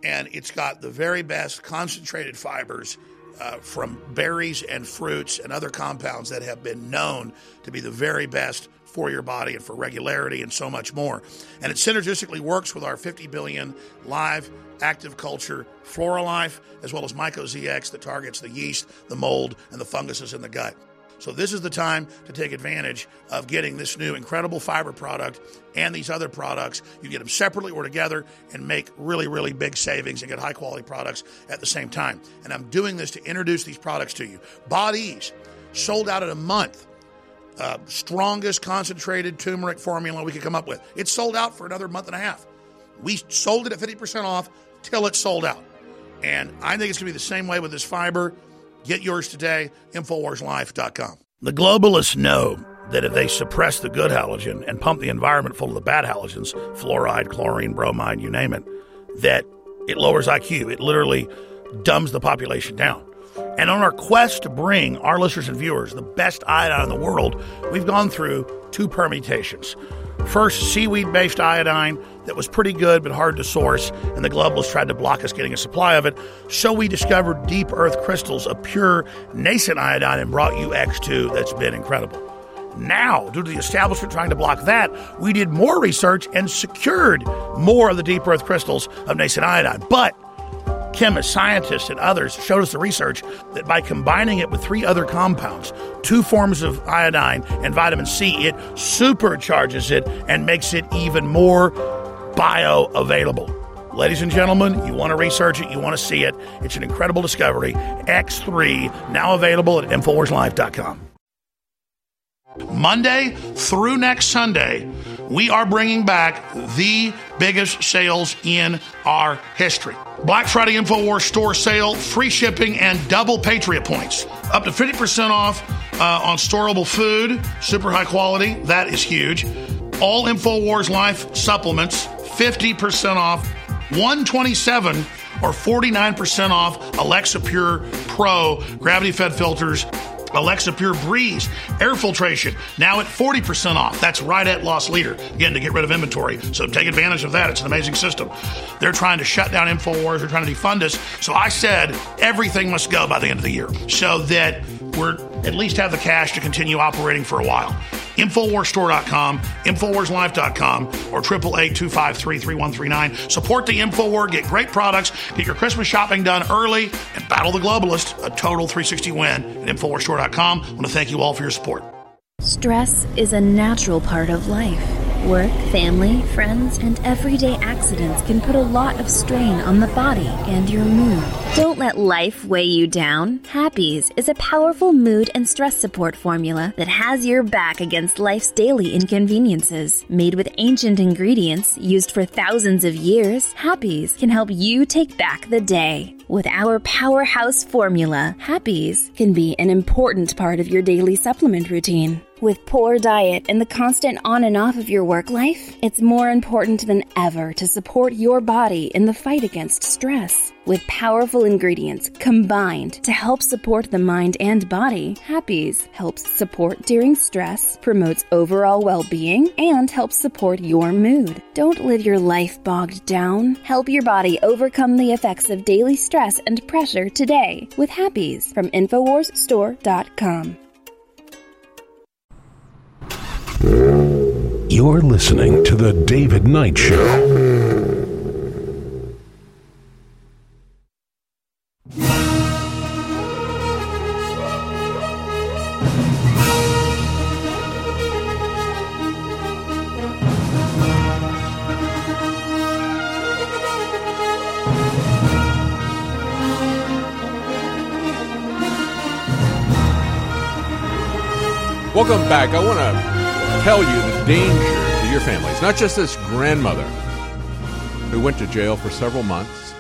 and it's got the very best concentrated fibers uh, from berries and fruits and other compounds that have been known to be the very best for your body and for regularity and so much more. And it synergistically works with our 50 billion live active culture FloraLive, as well as MycoZX that targets the yeast, the mold, and the funguses in the gut. So, this is the time to take advantage of getting this new incredible fiber product and these other products. You get them separately or together and make really, really big savings and get high quality products at the same time. And I'm doing this to introduce these products to you. Bodies sold out in a month. Uh, strongest concentrated turmeric formula we could come up with. It's sold out for another month and a half. We sold it at 50% off till it's sold out. And I think it's going to be the same way with this fiber. Get yours today, InfoWarsLife.com. The globalists know that if they suppress the good halogen and pump the environment full of the bad halogens, fluoride, chlorine, bromide, you name it, that it lowers IQ. It literally dumbs the population down. And on our quest to bring our listeners and viewers the best iodine in the world, we've gone through two permutations. First, seaweed based iodine that was pretty good but hard to source, and the globalists tried to block us getting a supply of it. So we discovered deep earth crystals of pure nascent iodine and brought you X2 that's been incredible. Now, due to the establishment trying to block that, we did more research and secured more of the deep earth crystals of nascent iodine. But chemists, scientists, and others showed us the research that by combining it with three other compounds, two forms of iodine and vitamin C, it supercharges it and makes it even more bioavailable. Ladies and gentlemen, you want to research it, you want to see it. It's an incredible discovery. X3, now available at InfoWarsLife.com. Monday through next Sunday, we are bringing back the biggest sales in our history. Black Friday InfoWars store sale, free shipping, and double Patriot points. Up to 50% off uh, on storable food, super high quality. That is huge. All InfoWars Life supplements, 50% off. 127 or 49% off Alexa Pure Pro gravity fed filters Alexa Pure Breeze air filtration now at 40% off. That's right at loss leader. Again, to get rid of inventory. So take advantage of that. It's an amazing system. They're trying to shut down InfoWars. They're trying to defund us. So I said everything must go by the end of the year so that we're at least have the cash to continue operating for a while. Infowarsstore.com, Infowarslife.com, or 888-253-3139. Support the Infowar, get great products, get your Christmas shopping done early, and battle the globalist. A total 360 win at Infowarsstore.com. I want to thank you all for your support. Stress is a natural part of life. Work, family, friends, and everyday accidents can put a lot of strain on the body and your mood. Don't let life weigh you down. Happease is a powerful mood and stress support formula that has your back against life's daily inconveniences. Made with ancient ingredients used for thousands of years, Happease can help you take back the day. With our powerhouse formula, Happease can be an important part of your daily supplement routine. With poor diet and the constant on and off of your work life, it's more important than ever to support your body in the fight against stress. With powerful ingredients combined to help support the mind and body, Happease helps support during stress, promotes overall well being, and helps support your mood. Don't live your life bogged down. Help your body overcome the effects of daily stress and pressure today with Happease from InfoWarsStore.com. You're listening to The David Knight Show. Welcome back. I want to tell you the danger to your family. It's not just this grandmother who went to jail for several months,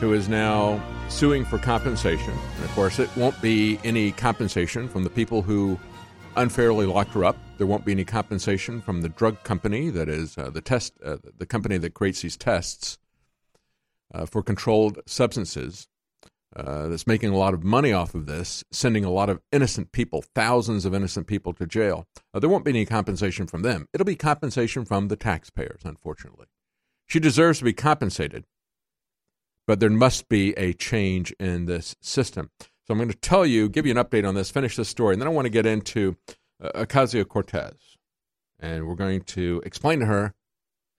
who is now suing for compensation. And of course, it won't be any compensation from the people who unfairly locked her up. There won't be any compensation from the drug company that is uh, the test, uh, the company that creates these tests uh, for controlled substances uh, that's making a lot of money off of this, sending a lot of innocent people, thousands of innocent people to jail. Uh, there won't be any compensation from them. It'll be compensation from the taxpayers, unfortunately. She deserves to be compensated, but there must be a change in this system. So I'm going to tell you, give you an update on this, finish this story, and then I want to get into uh, Ocasio Cortez. And we're going to explain to her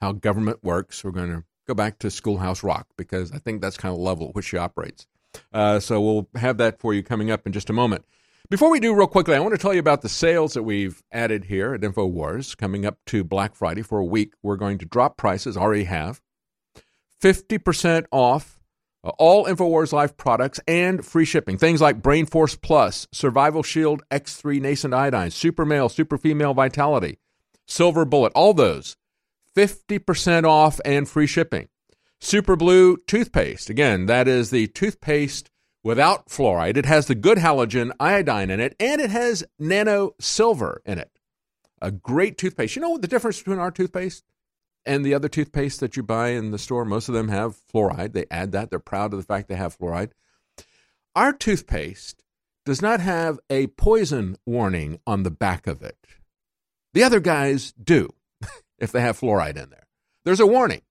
how government works. We're going to go back to Schoolhouse Rock because I think that's kind of the level at which she operates. Uh, so we'll have that for you coming up in just a moment. Before we do, real quickly, I want to tell you about the sales that we've added here at InfoWars coming up to Black Friday for a week. We're going to drop prices, already have 50% off uh, all InfoWars Life products and free shipping. Things like Brain Force Plus, Survival Shield X3 Nascent Iodine, Super Male, Super Female Vitality, Silver Bullet, all those 50% off and free shipping. Super Blue toothpaste. Again, that is the toothpaste without fluoride. It has the good halogen iodine in it, and it has nano silver in it. A great toothpaste. You know what the difference between our toothpaste and the other toothpaste that you buy in the store? Most of them have fluoride. They add that. They're proud of the fact they have fluoride. Our toothpaste does not have a poison warning on the back of it. The other guys do if they have fluoride in there. There's a warning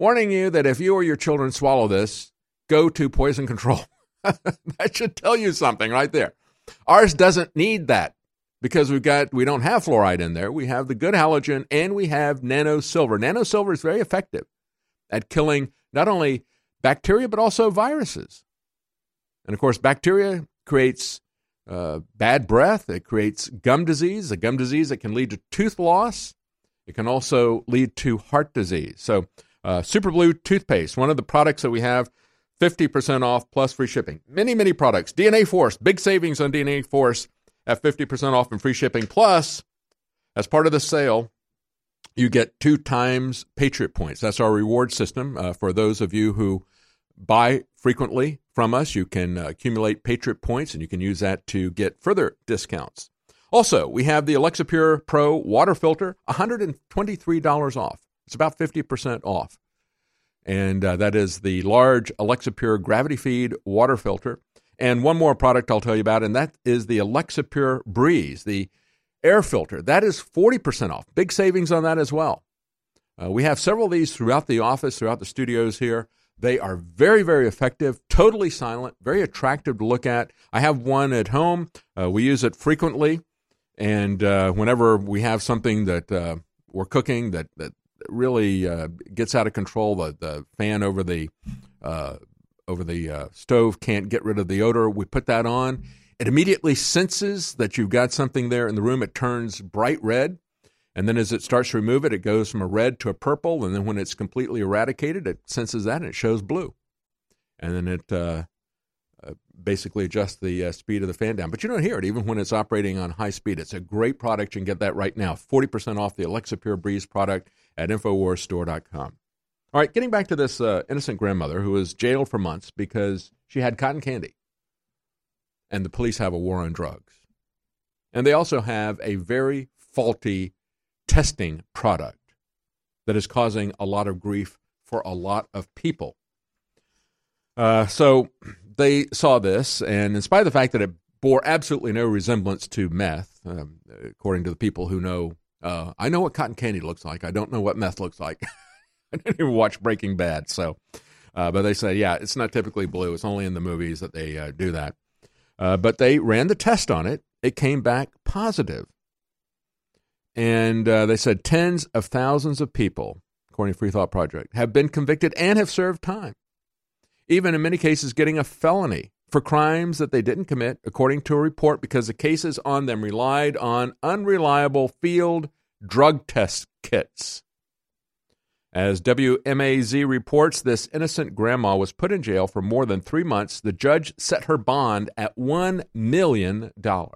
warning you that if you or your children swallow this, go to poison control. that should tell you something right there. Ours doesn't need that because we've got we don't have fluoride in there. We have the good halogen and we have nano silver. Nano silver is very effective at killing not only bacteria but also viruses. And of course, bacteria creates uh, bad breath. It creates gum disease, a gum disease that can lead to tooth loss. It can also lead to heart disease. So uh, Super Blue toothpaste, one of the products that we have 50% off plus free shipping. Many, many products. DNA Force, big savings on DNA Force at 50% off and free shipping. Plus, as part of the sale, you get two times Patriot points. That's our reward system. Uh, for those of you who buy frequently from us, you can uh, accumulate Patriot points and you can use that to get further discounts. Also, we have the Alexa Pure Pro water filter, $123 off. It's about 50% off. And uh, that is the large Alexa Pure gravity feed water filter. And one more product I'll tell you about, and that is the Alexa Pure Breeze, the air filter. That is 40% off. Big savings on that as well. Uh, we have several of these throughout the office, throughout the studios here. They are very, very effective, totally silent, very attractive to look at. I have one at home. Uh, we use it frequently. And uh, whenever we have something that uh, we're cooking that, that really uh, gets out of control, the, the fan over the uh, over the uh, stove can't get rid of the odor. We put that on. It immediately senses that you've got something there in the room. It turns bright red. And then as it starts to remove it, it goes from a red to a purple. And then when it's completely eradicated, it senses that and it shows blue. And then it uh, uh, basically adjusts the uh, speed of the fan down. But you don't hear it even when it's operating on high speed. It's a great product. You can get that right now. 40% off the Alexa Pure Breeze product at InfoWarsStore.com. All right, getting back to this uh, innocent grandmother who was jailed for months because she had cotton candy. And the police have a war on drugs. And they also have a very faulty testing product that is causing a lot of grief for a lot of people. Uh, so they saw this, and in spite of the fact that it bore absolutely no resemblance to meth, um, according to the people who know, uh, I know what cotton candy looks like. I don't know what meth looks like. I didn't even watch Breaking Bad, so. Uh, but they say, yeah, it's not typically blue. It's only in the movies that they uh, do that. Uh, but they ran the test on it. It came back positive. And uh, they said tens of thousands of people, according to Free Thought Project, have been convicted and have served time. Even in many cases, getting a felony for crimes that they didn't commit, according to a report, because the cases on them relied on unreliable field drug test kits. As WMAZ reports, this innocent grandma was put in jail for more than three months. The judge set her bond at $1 million. Uh,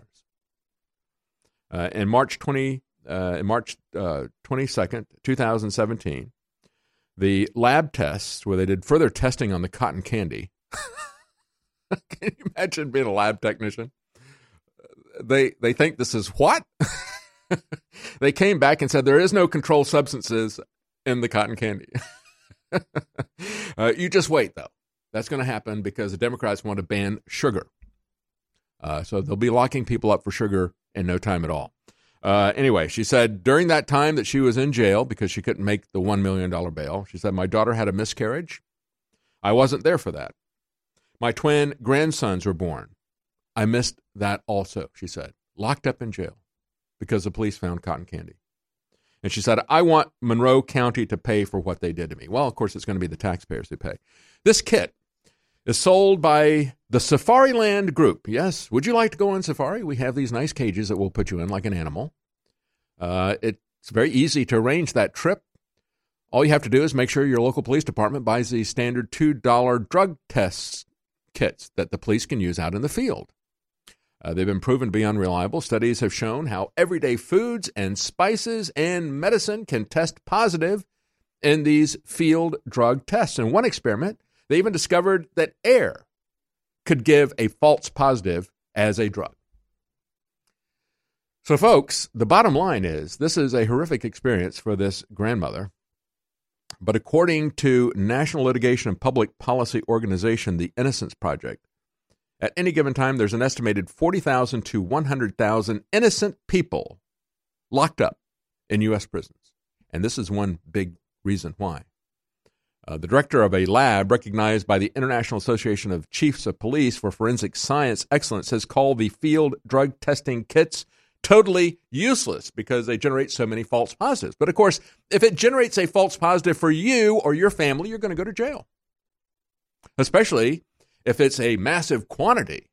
in March 20, uh, in March uh, 22nd, 2017, the lab tests where they did further testing on the cotton candy. Can you imagine being a lab technician? They they think this is what? they came back and said there is no controlled substances in the cotton candy. uh, you just wait, though. That's going to happen because the Democrats want to ban sugar. Uh, so they'll be locking people up for sugar in no time at all. Uh, anyway, she said during that time that she was in jail because she couldn't make the $1 million bail, she said, My daughter had a miscarriage. I wasn't there for that. My twin grandsons were born. I missed that also, she said. Locked up in jail because the police found cotton candy. And she said, I want Monroe County to pay for what they did to me. Well, of course, it's going to be the taxpayers who pay. This kit is sold by the Safariland Group. Yes, would you like to go on safari? We have these nice cages that we'll put you in like an animal. Uh, it's very easy to arrange that trip. All you have to do is make sure your local police department buys the standard $2 drug test kits that the police can use out in the field. Uh, they've been proven to be unreliable. Studies have shown how everyday foods and spices and medicine can test positive in these field drug tests. In one experiment, they even discovered that air could give a false positive as a drug. So, folks, the bottom line is this is a horrific experience for this grandmother. But according to National Litigation and Public Policy Organization, the Innocence Project, at any given time, there's an estimated 40,000 to 100,000 innocent people locked up in U.S. prisons. And this is one big reason why. Uh, the director of a lab recognized by the International Association of Chiefs of Police for Forensic Science Excellence has called the field drug testing kits totally useless because they generate so many false positives. But of course, if it generates a false positive for you or your family, you're going to go to jail. Especially if it's a massive quantity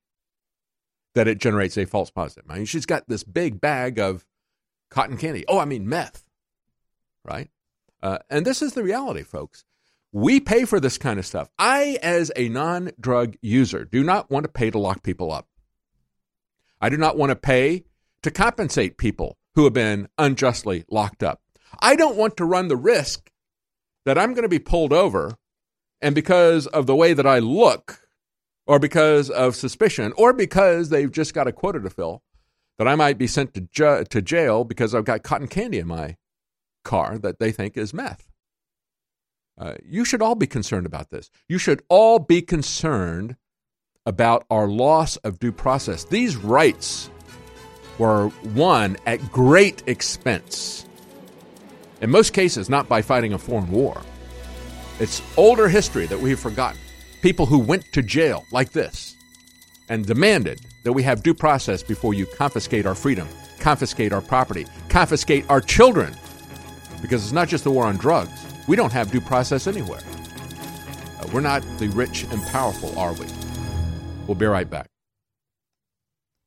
that it generates a false positive. I mean, she's got this big bag of cotton candy. Oh, I mean, meth, right? Uh, and this is the reality, folks. We pay for this kind of stuff. I, as a non drug user, do not want to pay to lock people up. I do not want to pay to compensate people who have been unjustly locked up. I don't want to run the risk that I'm going to be pulled over and because of the way that I look, or because of suspicion, or because they've just got a quota to fill, that I might be sent to, ju- to jail because I've got cotton candy in my car that they think is meth. Uh, you should all be concerned about this. You should all be concerned about our loss of due process. These rights were won at great expense. In most cases, not by fighting a foreign war. It's older history that we've forgotten. People who went to jail like this and demanded that we have due process before you confiscate our freedom, confiscate our property, confiscate our children. Because it's not just the war on drugs. We don't have due process anywhere. Uh, we're not the rich and powerful, are we? We'll be right back.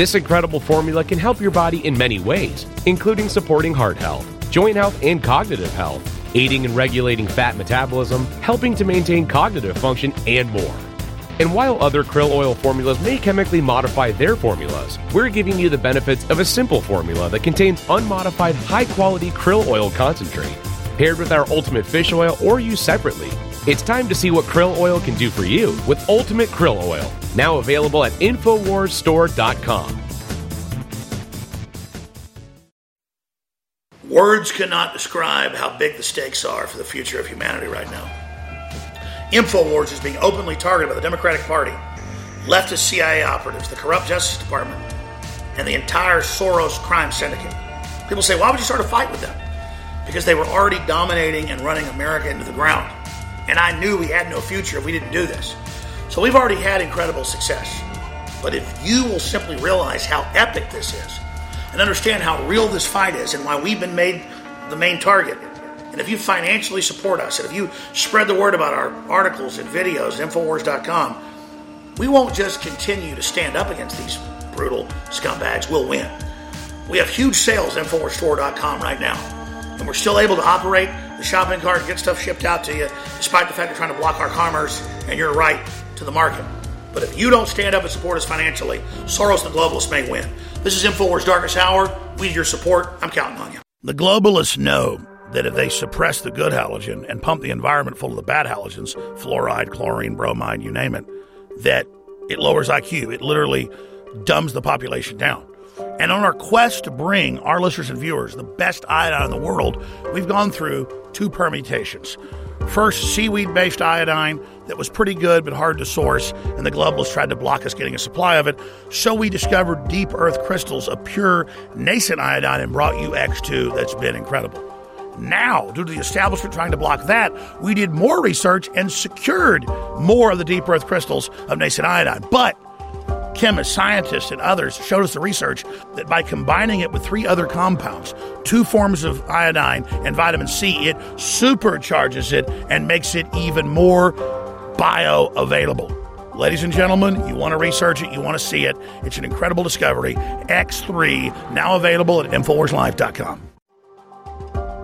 This incredible formula can help your body in many ways, including supporting heart health, joint health, and cognitive health, aiding in regulating fat metabolism, helping to maintain cognitive function, and more. And while other krill oil formulas may chemically modify their formulas, we're giving you the benefits of a simple formula that contains unmodified high quality krill oil concentrate. Paired with our ultimate fish oil or used separately, it's time to see what krill oil can do for you with Ultimate Krill Oil, now available at InfoWarsStore.com. Words cannot describe how big the stakes are for the future of humanity right now. InfoWars is being openly targeted by the Democratic Party, leftist CIA operatives, the corrupt Justice Department, and the entire Soros crime syndicate. People say, why would you start a fight with them? Because they were already dominating and running America into the ground. And I knew we had no future if we didn't do this. So we've already had incredible success. But if you will simply realize how epic this is and understand how real this fight is and why we've been made the main target, and if you financially support us, and if you spread the word about our articles and videos Infowars.com, we won't just continue to stand up against these brutal scumbags, we'll win. We have huge sales at InfoWarsStore.com right now, and we're still able to operate the shopping cart and get stuff shipped out to you, despite the fact they're trying to block our commerce and your right to the market. But if you don't stand up and support us financially, Soros and the globalists may win. This is InfoWars Darkest Hour. We need your support. I'm counting on you. The globalists know that if they suppress the good halogen and pump the environment full of the bad halogens, fluoride, chlorine, bromide, you name it, that it lowers IQ. It literally dumbs the population down. And on our quest to bring our listeners and viewers the best iodine in the world, we've gone through two permutations. First, seaweed based iodine that was pretty good but hard to source, and the globalists tried to block us getting a supply of it. So we discovered deep earth crystals of pure nascent iodine and brought you X2 that's been incredible. Now, due to the establishment trying to block that, we did more research and secured more of the deep earth crystals of nascent iodine. But chemists, scientists, and others showed us the research that by combining it with three other compounds, two forms of iodine and vitamin C, it supercharges it and makes it even more bioavailable. Ladies and gentlemen, you want to research it, you want to see it. It's an incredible discovery. X3, now available at InfoWarsLife.com.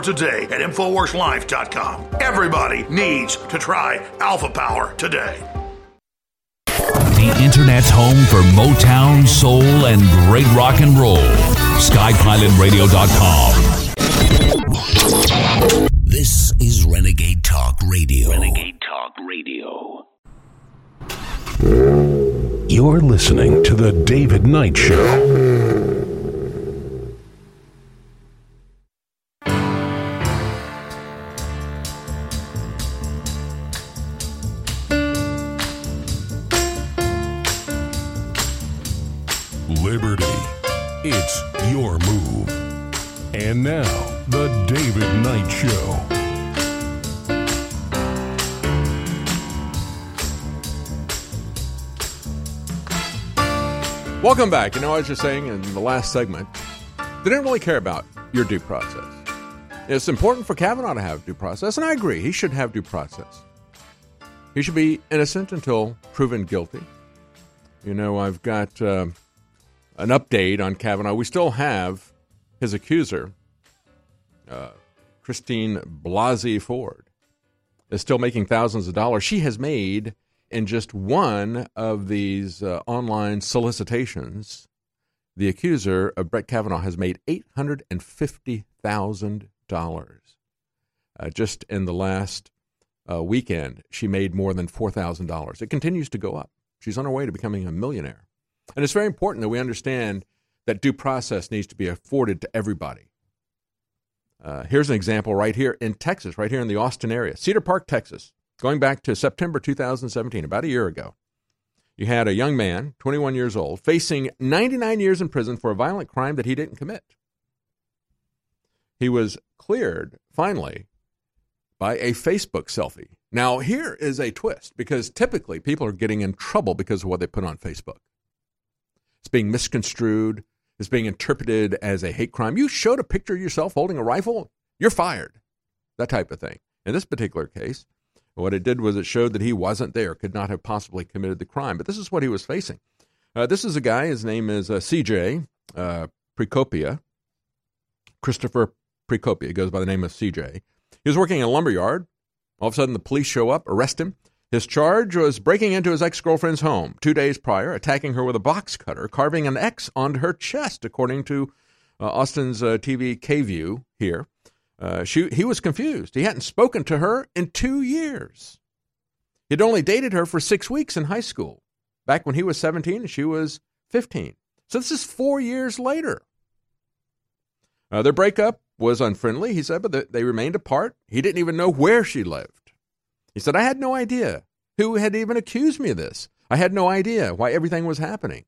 today at InfoWarsLife.com. Everybody needs to try Alpha Power today. The Internet's home for Motown, soul, and great rock and roll. SkyPilotRadio.com. This is Renegade Talk Radio. Renegade Talk Radio. You're listening to The David Knight Show. Liberty. It's your move. And now, The David Knight Show. Welcome back. You know, as you're saying in the last segment, they didn't really care about your due process. It's important for Kavanaugh to have due process, and I agree. He should have due process. He should be innocent until proven guilty. You know, I've got uh, an update on Kavanaugh. We still have his accuser, uh, Christine Blasey Ford, is still making thousands of dollars. She has made in just one of these uh, online solicitations, the accuser of Brett Kavanaugh has made $850,000. Uh, just in the last uh, weekend, she made more than $4,000. It continues to go up. She's on her way to becoming a millionaire. And it's very important that we understand that due process needs to be afforded to everybody. Uh, here's an example right here in Texas, right here in the Austin area, Cedar Park, Texas going back to September 2017, about a year ago. You had a young man, 21 years old, facing 99 years in prison for a violent crime that he didn't commit. He was cleared, finally, by a Facebook selfie. Now, here is a twist because typically people are getting in trouble because of what they put on Facebook. It's being misconstrued, it's being interpreted as a hate crime. You showed a picture of yourself holding a rifle, you're fired. That type of thing. In this particular case, what it did was it showed that he wasn't there, could not have possibly committed the crime. But this is what he was facing. Uh, this is a guy, his name is uh, CJ uh, Precopio, Christopher Precopio, goes by the name of CJ. He was working in a lumber yard. All of a sudden, the police show up, arrest him. His charge was breaking into his ex girlfriend's home two days prior, attacking her with a box cutter, carving an X onto her chest, according to uh, Austin's uh, TV KVUE here. Uh, she, he was confused. He hadn't spoken to her in two years. He'd only dated her for six weeks in high school, back when he was 17 and she was 15. So this is four years later. Uh, their breakup was unfriendly, he said, but they remained apart. He didn't even know where she lived. He said, I had no idea who had even accused me of this. I had no idea why everything was happening.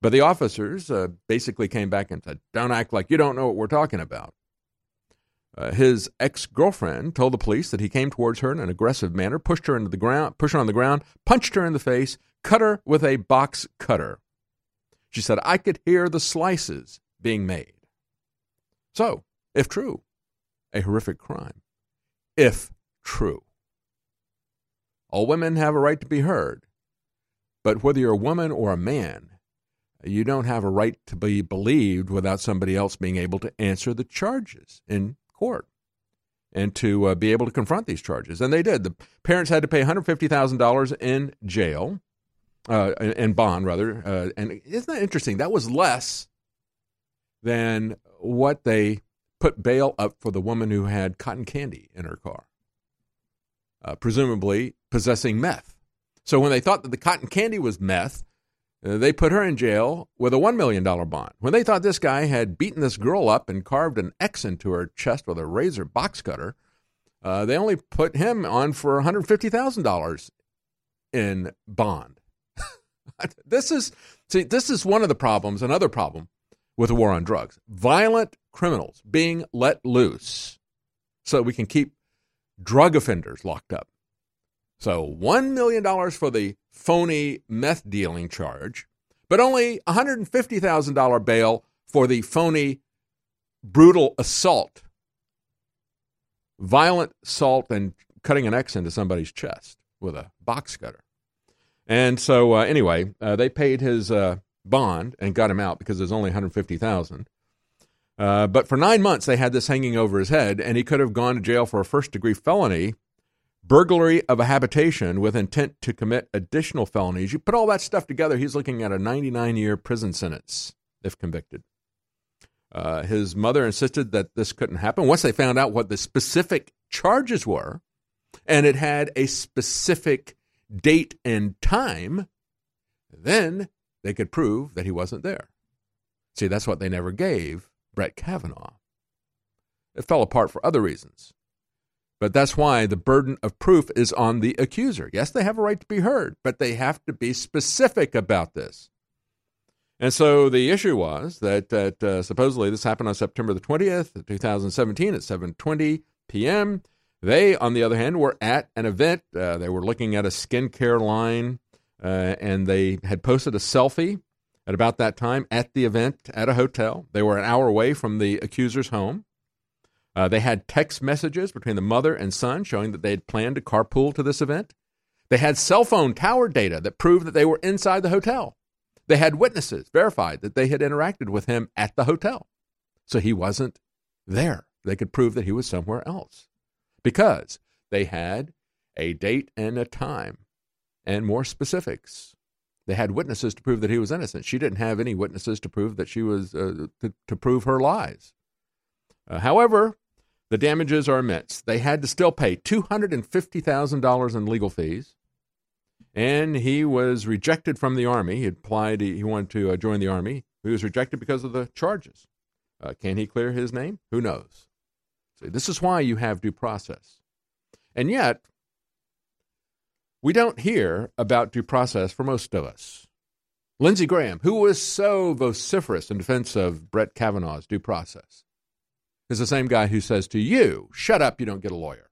But the officers uh, basically came back and said, Don't act like you don't know what we're talking about. Uh, his ex girlfriend told the police that he came towards her in an aggressive manner, pushed her into the ground, pushed her on the ground, punched her in the face, cut her with a box cutter. She said, I could hear the slices being made. So, if true, a horrific crime. If true. All women have a right to be heard, but whether you're a woman or a man, you don't have a right to be believed without somebody else being able to answer the charges in court and to uh, be able to confront these charges. And they did. The parents had to pay $150,000 in jail, uh, in bond, rather. Uh, and isn't that interesting? That was less than what they put bail up for the woman who had cotton candy in her car, uh, presumably possessing meth. So when they thought that the cotton candy was meth, uh, they put her in jail with a $1 million bond. When they thought this guy had beaten this girl up and carved an X into her chest with a razor box cutter, uh, they only put him on for $150,000 in bond. this is see, this is one of the problems, another problem with the war on drugs. Violent criminals being let loose so we can keep drug offenders locked up. So $1 million for the phony meth dealing charge, but only $150,000 bail for the phony brutal assault, violent assault, and cutting an X into somebody's chest with a box cutter. And so, uh, anyway, uh, they paid his uh, bond and got him out because there's only 150,000. Uh, but for nine months, they had this hanging over his head, and he could have gone to jail for a first degree felony burglary of a habitation with intent to commit additional felonies. You put all that stuff together, he's looking at a 99 year prison sentence if convicted. Uh, his mother insisted that this couldn't happen. Once they found out what the specific charges were, and it had a specific date and time, then they could prove that he wasn't there. See, that's what they never gave Brett Kavanaugh. It fell apart for other reasons. But that's why the burden of proof is on the accuser. Yes, they have a right to be heard, but they have to be specific about this. And so the issue was that, that uh, supposedly this happened on September the 20th, 2017 at 7:20 p.m. They, on the other hand, were at an event. Uh, they were looking at a skincare line, uh, and they had posted a selfie at about that time at the event at a hotel. They were an hour away from the accuser's home. Uh, they had text messages between the mother and son showing that they had planned to carpool to this event. They had cell phone tower data that proved that they were inside the hotel. They had witnesses verified that they had interacted with him at the hotel. So he wasn't there. They could prove that he was somewhere else because they had a date and a time and more specifics. They had witnesses to prove that he was innocent. She didn't have any witnesses to prove that she was uh, to, to, prove her lies. Uh, however, the damages are immense. They had to still pay two hundred and fifty thousand dollars in legal fees, and he was rejected from the army. He applied. He wanted to uh, join the army. He was rejected because of the charges. Uh, can he clear his name? Who knows? See, this is why you have due process, and yet we don't hear about due process for most of us. Lindsey Graham, who was so vociferous in defense of Brett Kavanaugh's due process, is the same guy who says to you, shut up, you don't get a lawyer.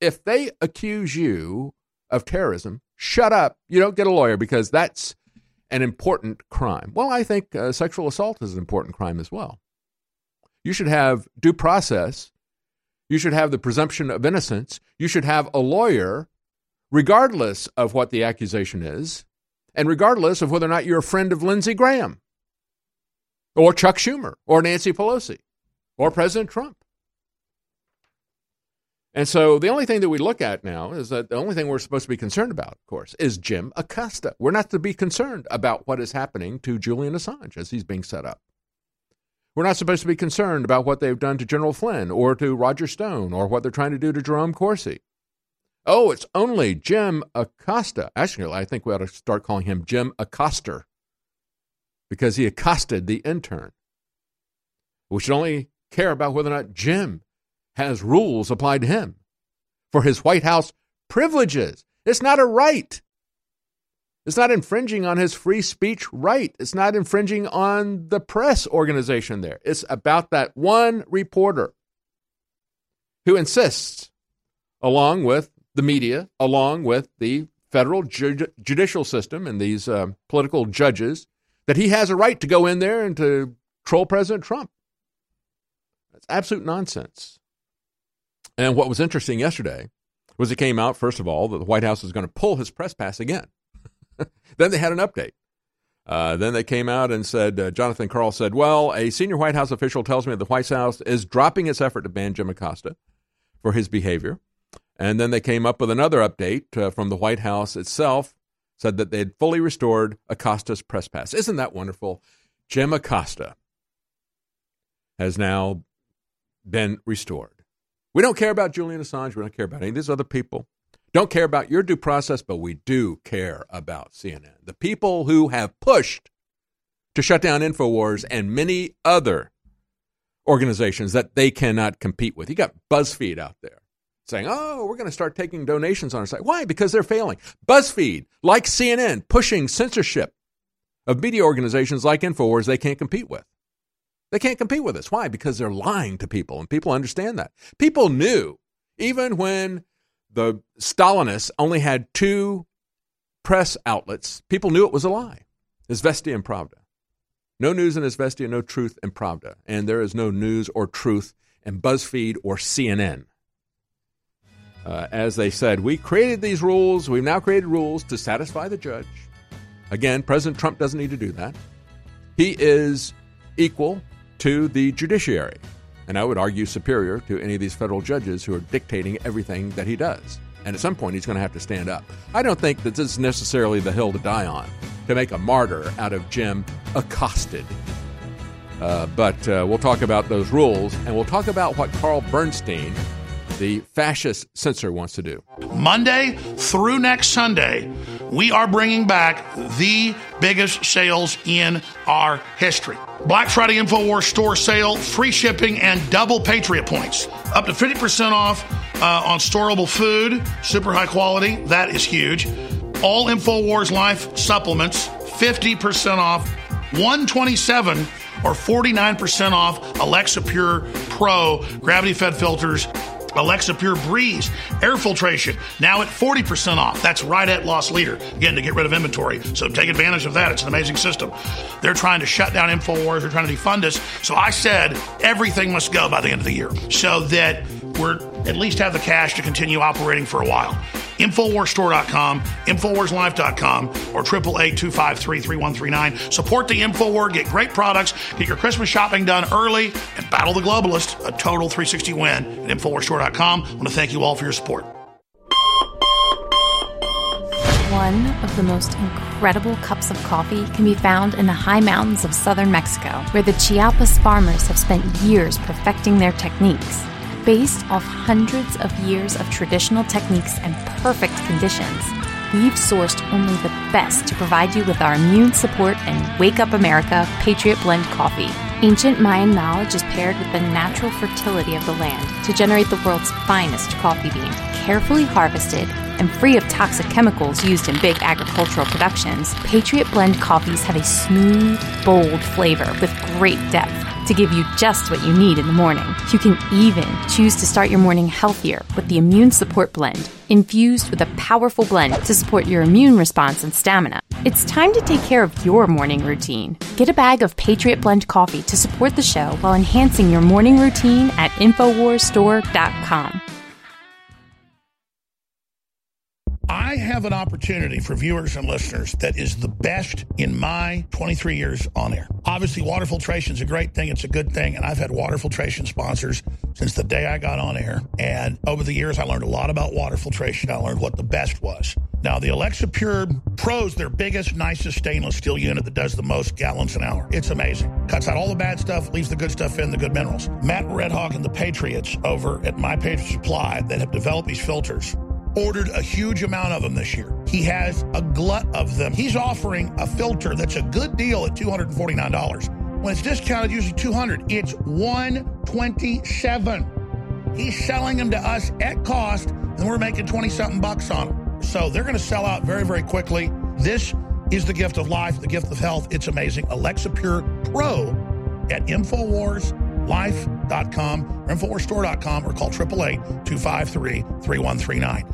If they accuse you of terrorism, shut up, you don't get a lawyer because that's an important crime. Well, I think uh, sexual assault is an important crime as well. You should have due process. You should have the presumption of innocence. You should have a lawyer regardless of what the accusation is, and regardless of whether or not you're a friend of Lindsey Graham, or Chuck Schumer, or Nancy Pelosi, or President Trump. And so the only thing that we look at now is that the only thing we're supposed to be concerned about, of course, is Jim Acosta. We're not to be concerned about what is happening to Julian Assange as he's being set up. We're not supposed to be concerned about what they've done to General Flynn or to Roger Stone or what they're trying to do to Jerome Corsi. Oh, it's only Jim Acosta. Actually, I think we ought to start calling him Jim Acoster because he accosted the intern. We should only care about whether or not Jim has rules applied to him for his White House privileges. It's not a right. It's not infringing on his free speech right. It's not infringing on the press organization there. It's about that one reporter who insists, along with the media, along with the federal ju- judicial system and these uh, political judges, that he has a right to go in there and to troll President Trump. That's absolute nonsense. And what was interesting yesterday was it came out, first of all, that the White House is going to pull his press pass again. then they had an update. Uh, then they came out and said, uh, Jonathan Karl said, Well, a senior White House official tells me that the White House is dropping its effort to ban Jim Acosta for his behavior. And then they came up with another update uh, from the White House itself, said that they had fully restored Acosta's press pass. Isn't that wonderful? Jim Acosta has now been restored. We don't care about Julian Assange. We don't care about any of these other people. Don't care about your due process, but we do care about CNN. The people who have pushed to shut down InfoWars and many other organizations that they cannot compete with. You got BuzzFeed out there saying, oh, we're going to start taking donations on our site. Why? Because they're failing. BuzzFeed, like CNN, pushing censorship of media organizations like InfoWars they can't compete with. They can't compete with us. Why? Because they're lying to people, and people understand that. People knew, even when the Stalinists only had two press outlets, people knew it was a lie. Izvestia and Pravda. No news in Izvestia, no truth in Pravda. And there is no news or truth in BuzzFeed or CNN. Uh, as they said, we created these rules. We've now created rules to satisfy the judge. Again, President Trump doesn't need to do that. He is equal to the judiciary, and I would argue superior to any of these federal judges who are dictating everything that he does. And at some point, he's going to have to stand up. I don't think that this is necessarily the hill to die on to make a martyr out of Jim accosted. Uh, but uh, we'll talk about those rules, and we'll talk about what Carl Bernstein the fascist censor wants to do. Monday through next Sunday, we are bringing back the biggest sales in our history. Black Friday InfoWars store sale, free shipping, and double Patriot points. Up to 50% off uh, on storable food, super high quality. That is huge. All InfoWars Life supplements, 50% off 127 or 49% off Alexa Pure Pro gravity fed filters Alexa Pure Breeze air filtration now at 40% off. That's right at loss leader. Again, to get rid of inventory. So take advantage of that. It's an amazing system. They're trying to shut down InfoWars. They're trying to defund us. So I said everything must go by the end of the year so that we're at least have the cash to continue operating for a while. Infowarsstore.com, Infowarslife.com, or 888-253-3139. Support the Infowar, get great products, get your Christmas shopping done early, and battle the globalist. A total 360 win at Infowarsstore.com. I want to thank you all for your support. One of the most incredible cups of coffee can be found in the high mountains of southern Mexico, where the Chiapas farmers have spent years perfecting their techniques. Based off hundreds of years of traditional techniques and perfect conditions, we've sourced only the best to provide you with our immune support and Wake Up America Patriot Blend coffee. Ancient Mayan knowledge is paired with the natural fertility of the land to generate the world's finest coffee bean, carefully harvested and free of toxic chemicals used in big agricultural productions. Patriot Blend coffees have a smooth, bold flavor with great depth to give you just what you need in the morning. You can even choose to start your morning healthier with the Immune Support Blend, infused with a powerful blend to support your immune response and stamina. It's time to take care of your morning routine. Get a bag of Patriot Blend coffee to support the show while enhancing your morning routine at InfoWarsStore.com. I have an opportunity for viewers and listeners that is the best in my 23 years on air. Obviously, water filtration is a great thing. It's a good thing. And I've had water filtration sponsors since the day I got on air. And over the years, I learned a lot about water filtration. I learned what the best was. Now, the Alexa Pure Pro's their biggest, nicest stainless steel unit that does the most gallons an hour. It's amazing. Cuts out all the bad stuff, leaves the good stuff in, the good minerals. Matt Redhawk and the Patriots over at My Patriot Supply that have developed these filters ordered a huge amount of them this year. He has a glut of them. He's offering a filter that's a good deal at $249. When it's discounted, usually 200. It's 127. He's selling them to us at cost, and we're making 20 something bucks on them. So they're going to sell out very, very quickly. This is the gift of life, the gift of health. It's amazing. Alexa Pure Pro at InfoWarsLife.com or InfoWarsStore.com or call 888 253 3139.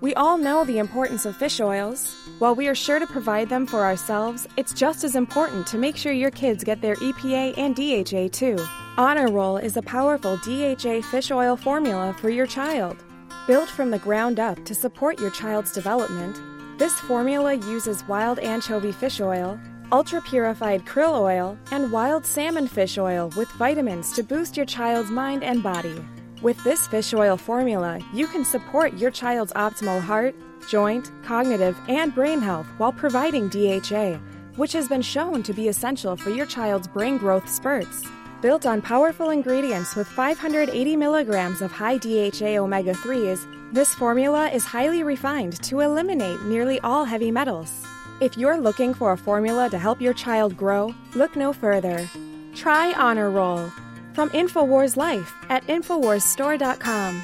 We all know the importance of fish oils. While we are sure to provide them for ourselves, it's just as important to make sure your kids get their EPA and DHA too. Honor Roll is a powerful DHA fish oil formula for your child. Built from the ground up to support your child's development, this formula uses wild anchovy fish oil, ultra purified krill oil, and wild salmon fish oil with vitamins to boost your child's mind and body. With this fish oil formula, you can support your child's optimal heart, joint, cognitive, and brain health while providing DHA, which has been shown to be essential for your child's brain growth spurts. Built on powerful ingredients with 580 milligrams of high DHA omega 3s, this formula is highly refined to eliminate nearly all heavy metals. If you're looking for a formula to help your child grow, look no further. Try Honor Roll from InfoWars Life at InfoWarsStore.com.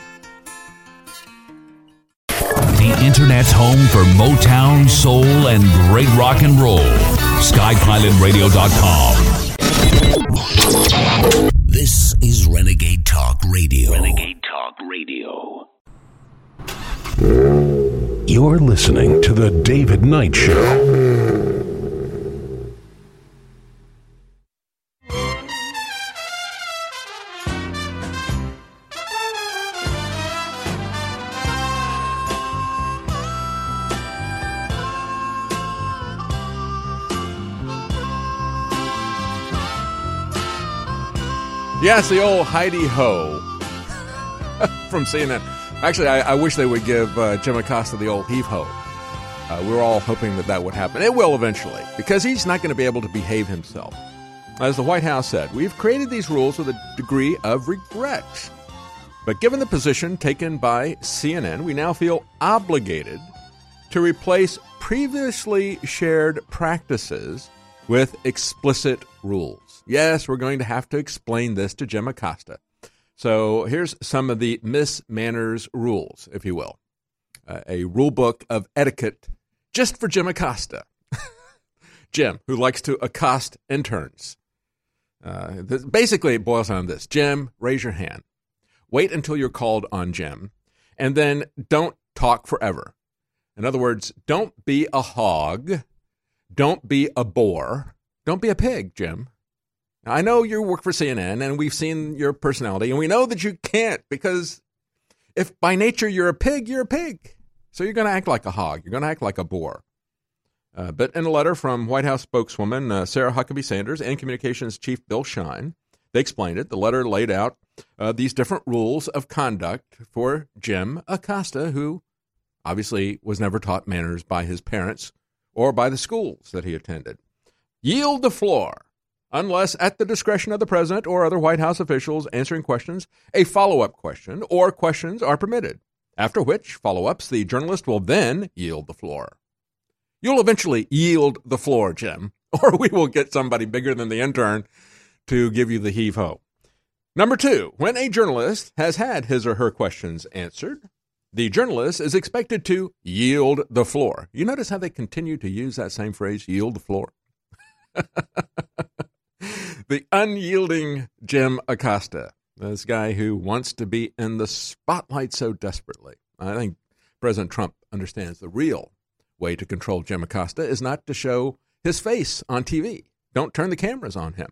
The Internet's home for Motown, soul, and great rock and roll. SkyPilotRadio.com. This is Renegade Talk Radio. Renegade Talk Radio. You're listening to The David Knight Show. Yes, the old Heidi Ho from CNN. Actually, I, I, wish they would give uh, Jim Acosta the old heave ho. Uh, we are all hoping that that would happen. It will eventually, because he's not going to be able to behave himself. As the White House said, we've created these rules with a degree of regret. But given the position taken by CNN, we now feel obligated to replace previously shared practices with explicit rules. Yes, we're going to have to explain this to Jim Acosta. So here's some of the Miss Manners rules, if you will. Uh, a rule book of etiquette just for Jim Acosta. Jim, who likes to accost interns. Uh, this, basically, it boils down to this Jim, raise your hand. Wait until you're called on Jim, and then don't talk forever. In other words, don't be a hog. Don't be a bore. Don't be a pig, Jim. I know you work for CNN and we've seen your personality, and we know that you can't because if by nature you're a pig, you're a pig. So you're going to act like a hog. You're going to act like a boar. Uh, but in a letter from White House spokeswoman uh, Sarah Huckabee Sanders and Communications Chief Bill Shine, they explained it. The letter laid out uh, these different rules of conduct for Jim Acosta, who obviously was never taught manners by his parents or by the schools that he attended. Yield the floor unless at the discretion of the president or other White House officials answering questions, a follow up question or questions are permitted. After which follow ups, the journalist will then yield the floor. You'll eventually yield the floor, Jim, or we will get somebody bigger than the intern to give you the heave ho. Number two, when a journalist has had his or her questions answered, the journalist is expected to yield the floor. You notice how they continue to use that same phrase, yield the floor? the unyielding Jim Acosta, this guy who wants to be in the spotlight so desperately. I think President Trump understands the real way to control Jim Acosta is not to show his face on TV. Don't turn the cameras on him.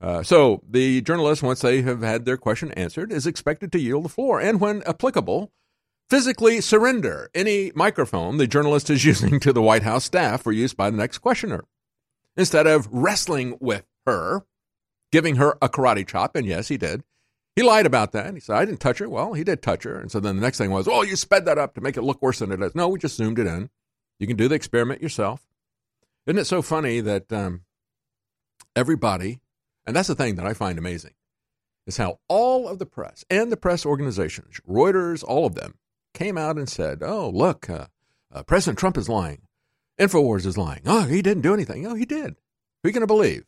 Uh, so the journalist, once they have had their question answered, is expected to yield the floor and, when applicable, physically surrender any microphone the journalist is using to the White House staff for use by the next questioner. Instead of wrestling with her, giving her a karate chop, and yes, he did. He lied about that. He said, I didn't touch her. Well, he did touch her. And so then the next thing was, oh, you sped that up to make it look worse than it is. No, we just zoomed it in. You can do the experiment yourself. Isn't it so funny that um, everybody, and that's the thing that I find amazing, is how all of the press and the press organizations, Reuters, all of them, came out and said, oh, look, uh, uh, President Trump is lying. InfoWars is lying. Oh, he didn't do anything. Oh, he did. Who are you going to believe?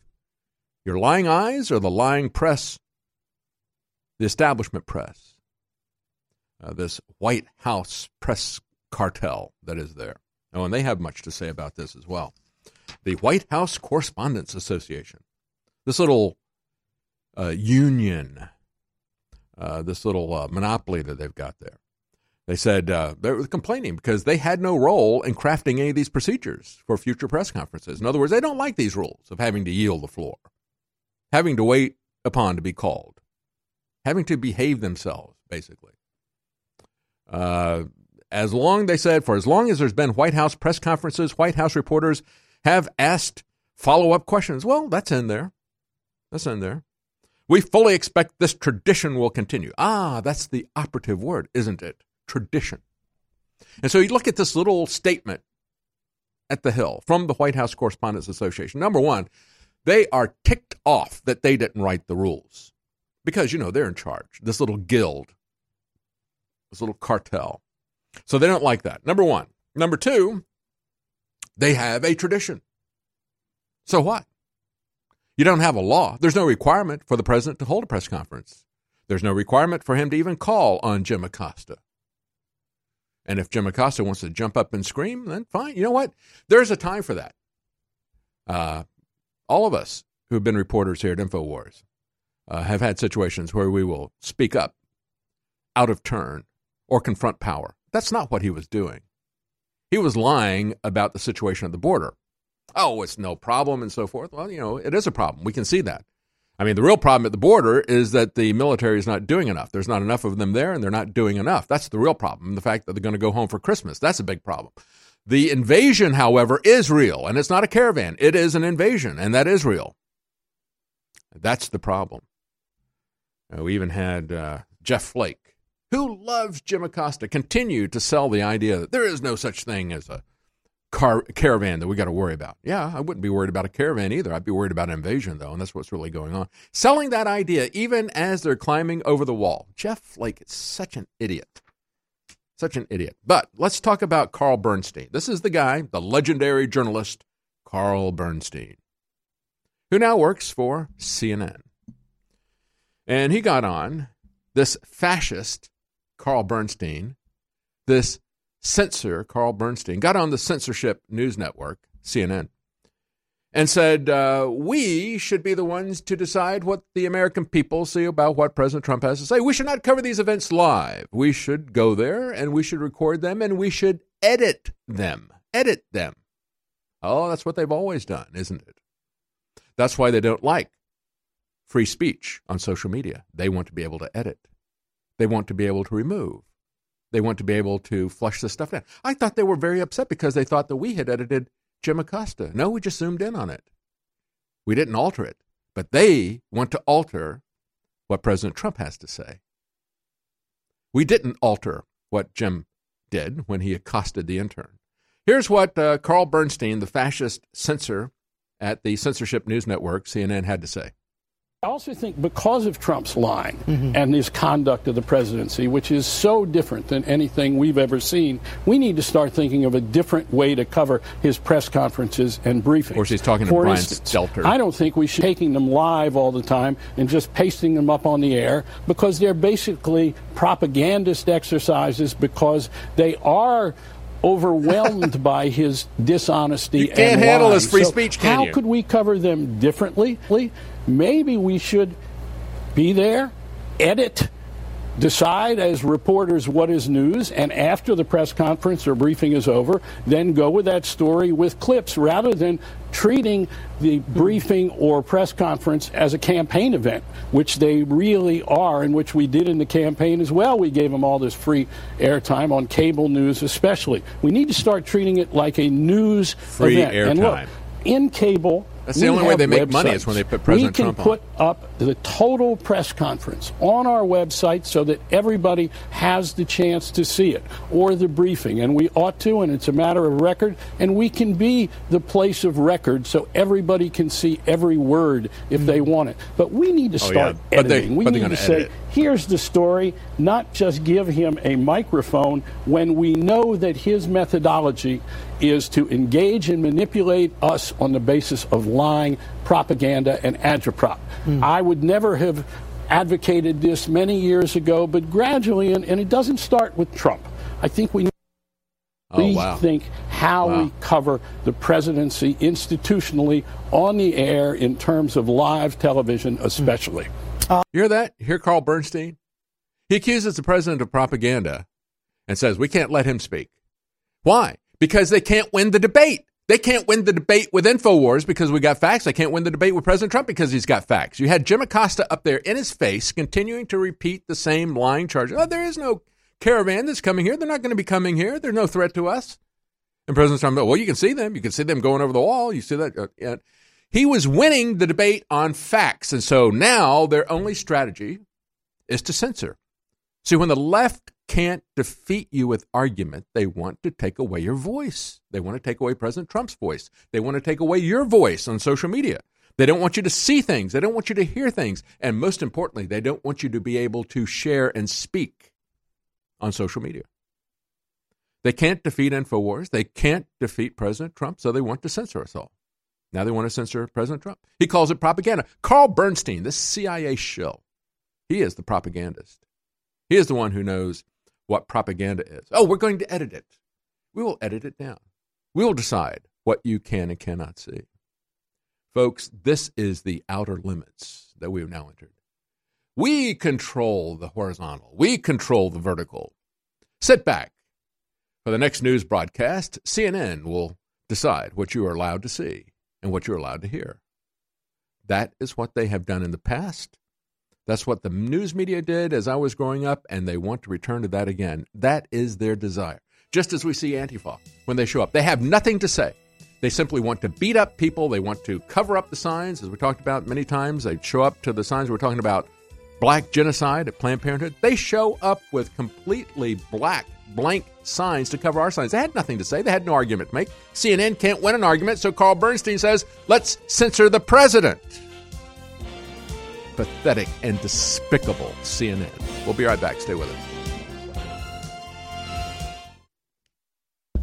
Your lying eyes or the lying press, the establishment press, uh, this White House press cartel that is there? Oh, and they have much to say about this as well. The White House Correspondents Association, this little uh, union, uh, this little uh, monopoly that they've got there. They said uh, they were complaining because they had no role in crafting any of these procedures for future press conferences. In other words, they don't like these rules of having to yield the floor, having to wait upon to be called, having to behave themselves, basically. Uh, as long, they said, for as long as there's been White House press conferences, White House reporters have asked follow up questions. Well, that's in there. That's in there. We fully expect this tradition will continue. Ah, that's the operative word, isn't it? Tradition. And so you look at this little statement at the Hill from the White House Correspondents Association. Number one, they are ticked off that they didn't write the rules because, you know, they're in charge. This little guild, this little cartel. So they don't like that. Number one. Number two, they have a tradition. So what? You don't have a law. There's no requirement for the president to hold a press conference. There's no requirement for him to even call on Jim Acosta. And if Jim Acosta wants to jump up and scream, then fine. You know what? There's a time for that. Uh, all of us who've been reporters here at InfoWars uh, have had situations where we will speak up out of turn or confront power. That's not what he was doing. He was lying about the situation at the border. Oh, it's no problem and so forth. Well, you know, it is a problem. We can see that. I mean, the real problem at the border is that the military is not doing enough. There's not enough of them there, and they're not doing enough. That's the real problem. The fact that they're going to go home for Christmas, that's a big problem. The invasion, however, is real, and it's not a caravan. It is an invasion, and that is real. That's the problem. Uh, we even had uh, Jeff Flake, who loves Jim Acosta, continue to sell the idea that there is no such thing as a car caravan that we got to worry about. Yeah, I wouldn't be worried about a caravan either. I'd be worried about invasion though, and that's what's really going on. Selling that idea even as they're climbing over the wall. Jeff Flake is such an idiot. Such an idiot. But let's talk about Carl Bernstein. This is the guy, the legendary journalist Carl Bernstein, who now works for CNN. And he got on this fascist Carl Bernstein, this censor, Carl Bernstein, got on the censorship news network, CNN, and said, uh, We should be the ones to decide what the American people see about what President Trump has to say. We should not cover these events live. We should go there and we should record them and we should edit them. Edit them. Oh, that's what they've always done, isn't it? That's why they don't like free speech on social media. They want to be able to edit, they want to be able to remove, they want to be able to flush this stuff down. I thought they were very upset because they thought that we had edited Jim Acosta. No, we just zoomed in on it. We didn't alter it, but they want to alter what President Trump has to say. We didn't alter what Jim did when he accosted the intern. Here's what uh, Carl Bernstein, the fascist censor at the censorship news network, CNN, had to say. I also think because of Trump's lying mm-hmm. and his conduct of the presidency, which is so different than anything we've ever seen, we need to start thinking of a different way to cover his press conferences and briefings. Of course, he's talking to For Brian instance, Stelter. I don't think we should be taking them live all the time and just pasting them up on the air because they're basically propagandist exercises because they are overwhelmed by his dishonesty You can't and handle his free So speech, can how you? could we cover them differently? Maybe we should be there, edit, decide as reporters what is news, and after the press conference or briefing is over, then go with that story with clips rather than treating the briefing or press conference as a campaign event, which they really are, and which we did in the campaign as well. We gave them all this free airtime on cable news, especially. We need to start treating it like a news Free event. And look, airtime. in cable, That's the only way they make money is when they put President Trump on. we can put up the total press conference on our website so that everybody has the chance to see it or the briefing and we ought to and it's a matter of record and we can be the place of record so everybody can see every word if they hmm. want it but we need to Oh, start yeah. But they- editing we need to say it. here's the story, not just give him a microphone when we know that his methodology is to engage and manipulate us on the basis of lying, propaganda, and agitprop. Hmm. I would never have advocated this many years ago, but gradually, and, and it doesn't start with Trump. I think we Oh, wow. rethink how Wow. we cover the presidency institutionally on the air in terms of live television, hmm. especially. You hear that? You hear Carl Bernstein? He accuses the president of propaganda and says we can't let him speak. Why? Because they can't win the debate. They can't win the debate with InfoWars because we got facts. They can't win the debate with President Trump because he's got facts. You had Jim Acosta up there in his face continuing to repeat the same lying charge. Oh, there is no caravan that's coming here. They're not going to be coming here. They're no threat to us. And President Trump, well, you can see them. You can see them going over the wall. You see that. Uh. He was winning the debate on facts. And so now their only strategy is to censor. See, when the left can't defeat you with argument, they want to take away your voice. They want to take away President Trump's voice. They want to take away your voice on social media. They don't want you to see things. They don't want you to hear things. And most importantly, they don't want you to be able to share and speak on social media. They can't defeat InfoWars. They can't defeat President Trump, so they want to censor us all. Now they want to censor President Trump. He calls it propaganda. Carl Bernstein, this CIA shill, he is the propagandist. He is the one who knows what propaganda is. Oh, we're going to edit it. We will edit it down. We will decide what you can and cannot see. Folks, this is the outer limits that we have now entered. We control the horizontal, we control the vertical. Sit back. For the next news broadcast, CNN will decide what you are allowed to see and what you're allowed to hear. That is what they have done in the past. That's what the news media did as I was growing up, and they want to return to that again. That is their desire. Just as we see Antifa when they show up, they have nothing to say. They simply want to beat up people. They want to cover up the signs, as we talked about many times. They show up to the signs we're talking about black genocide at Planned Parenthood. They show up with completely black, blank signs to cover our signs. They had nothing to say. They had no argument to make. CNN can't win an argument, so Carl Bernstein says, let's censor the president. Pathetic and despicable CNN. We'll be right back. Stay with us.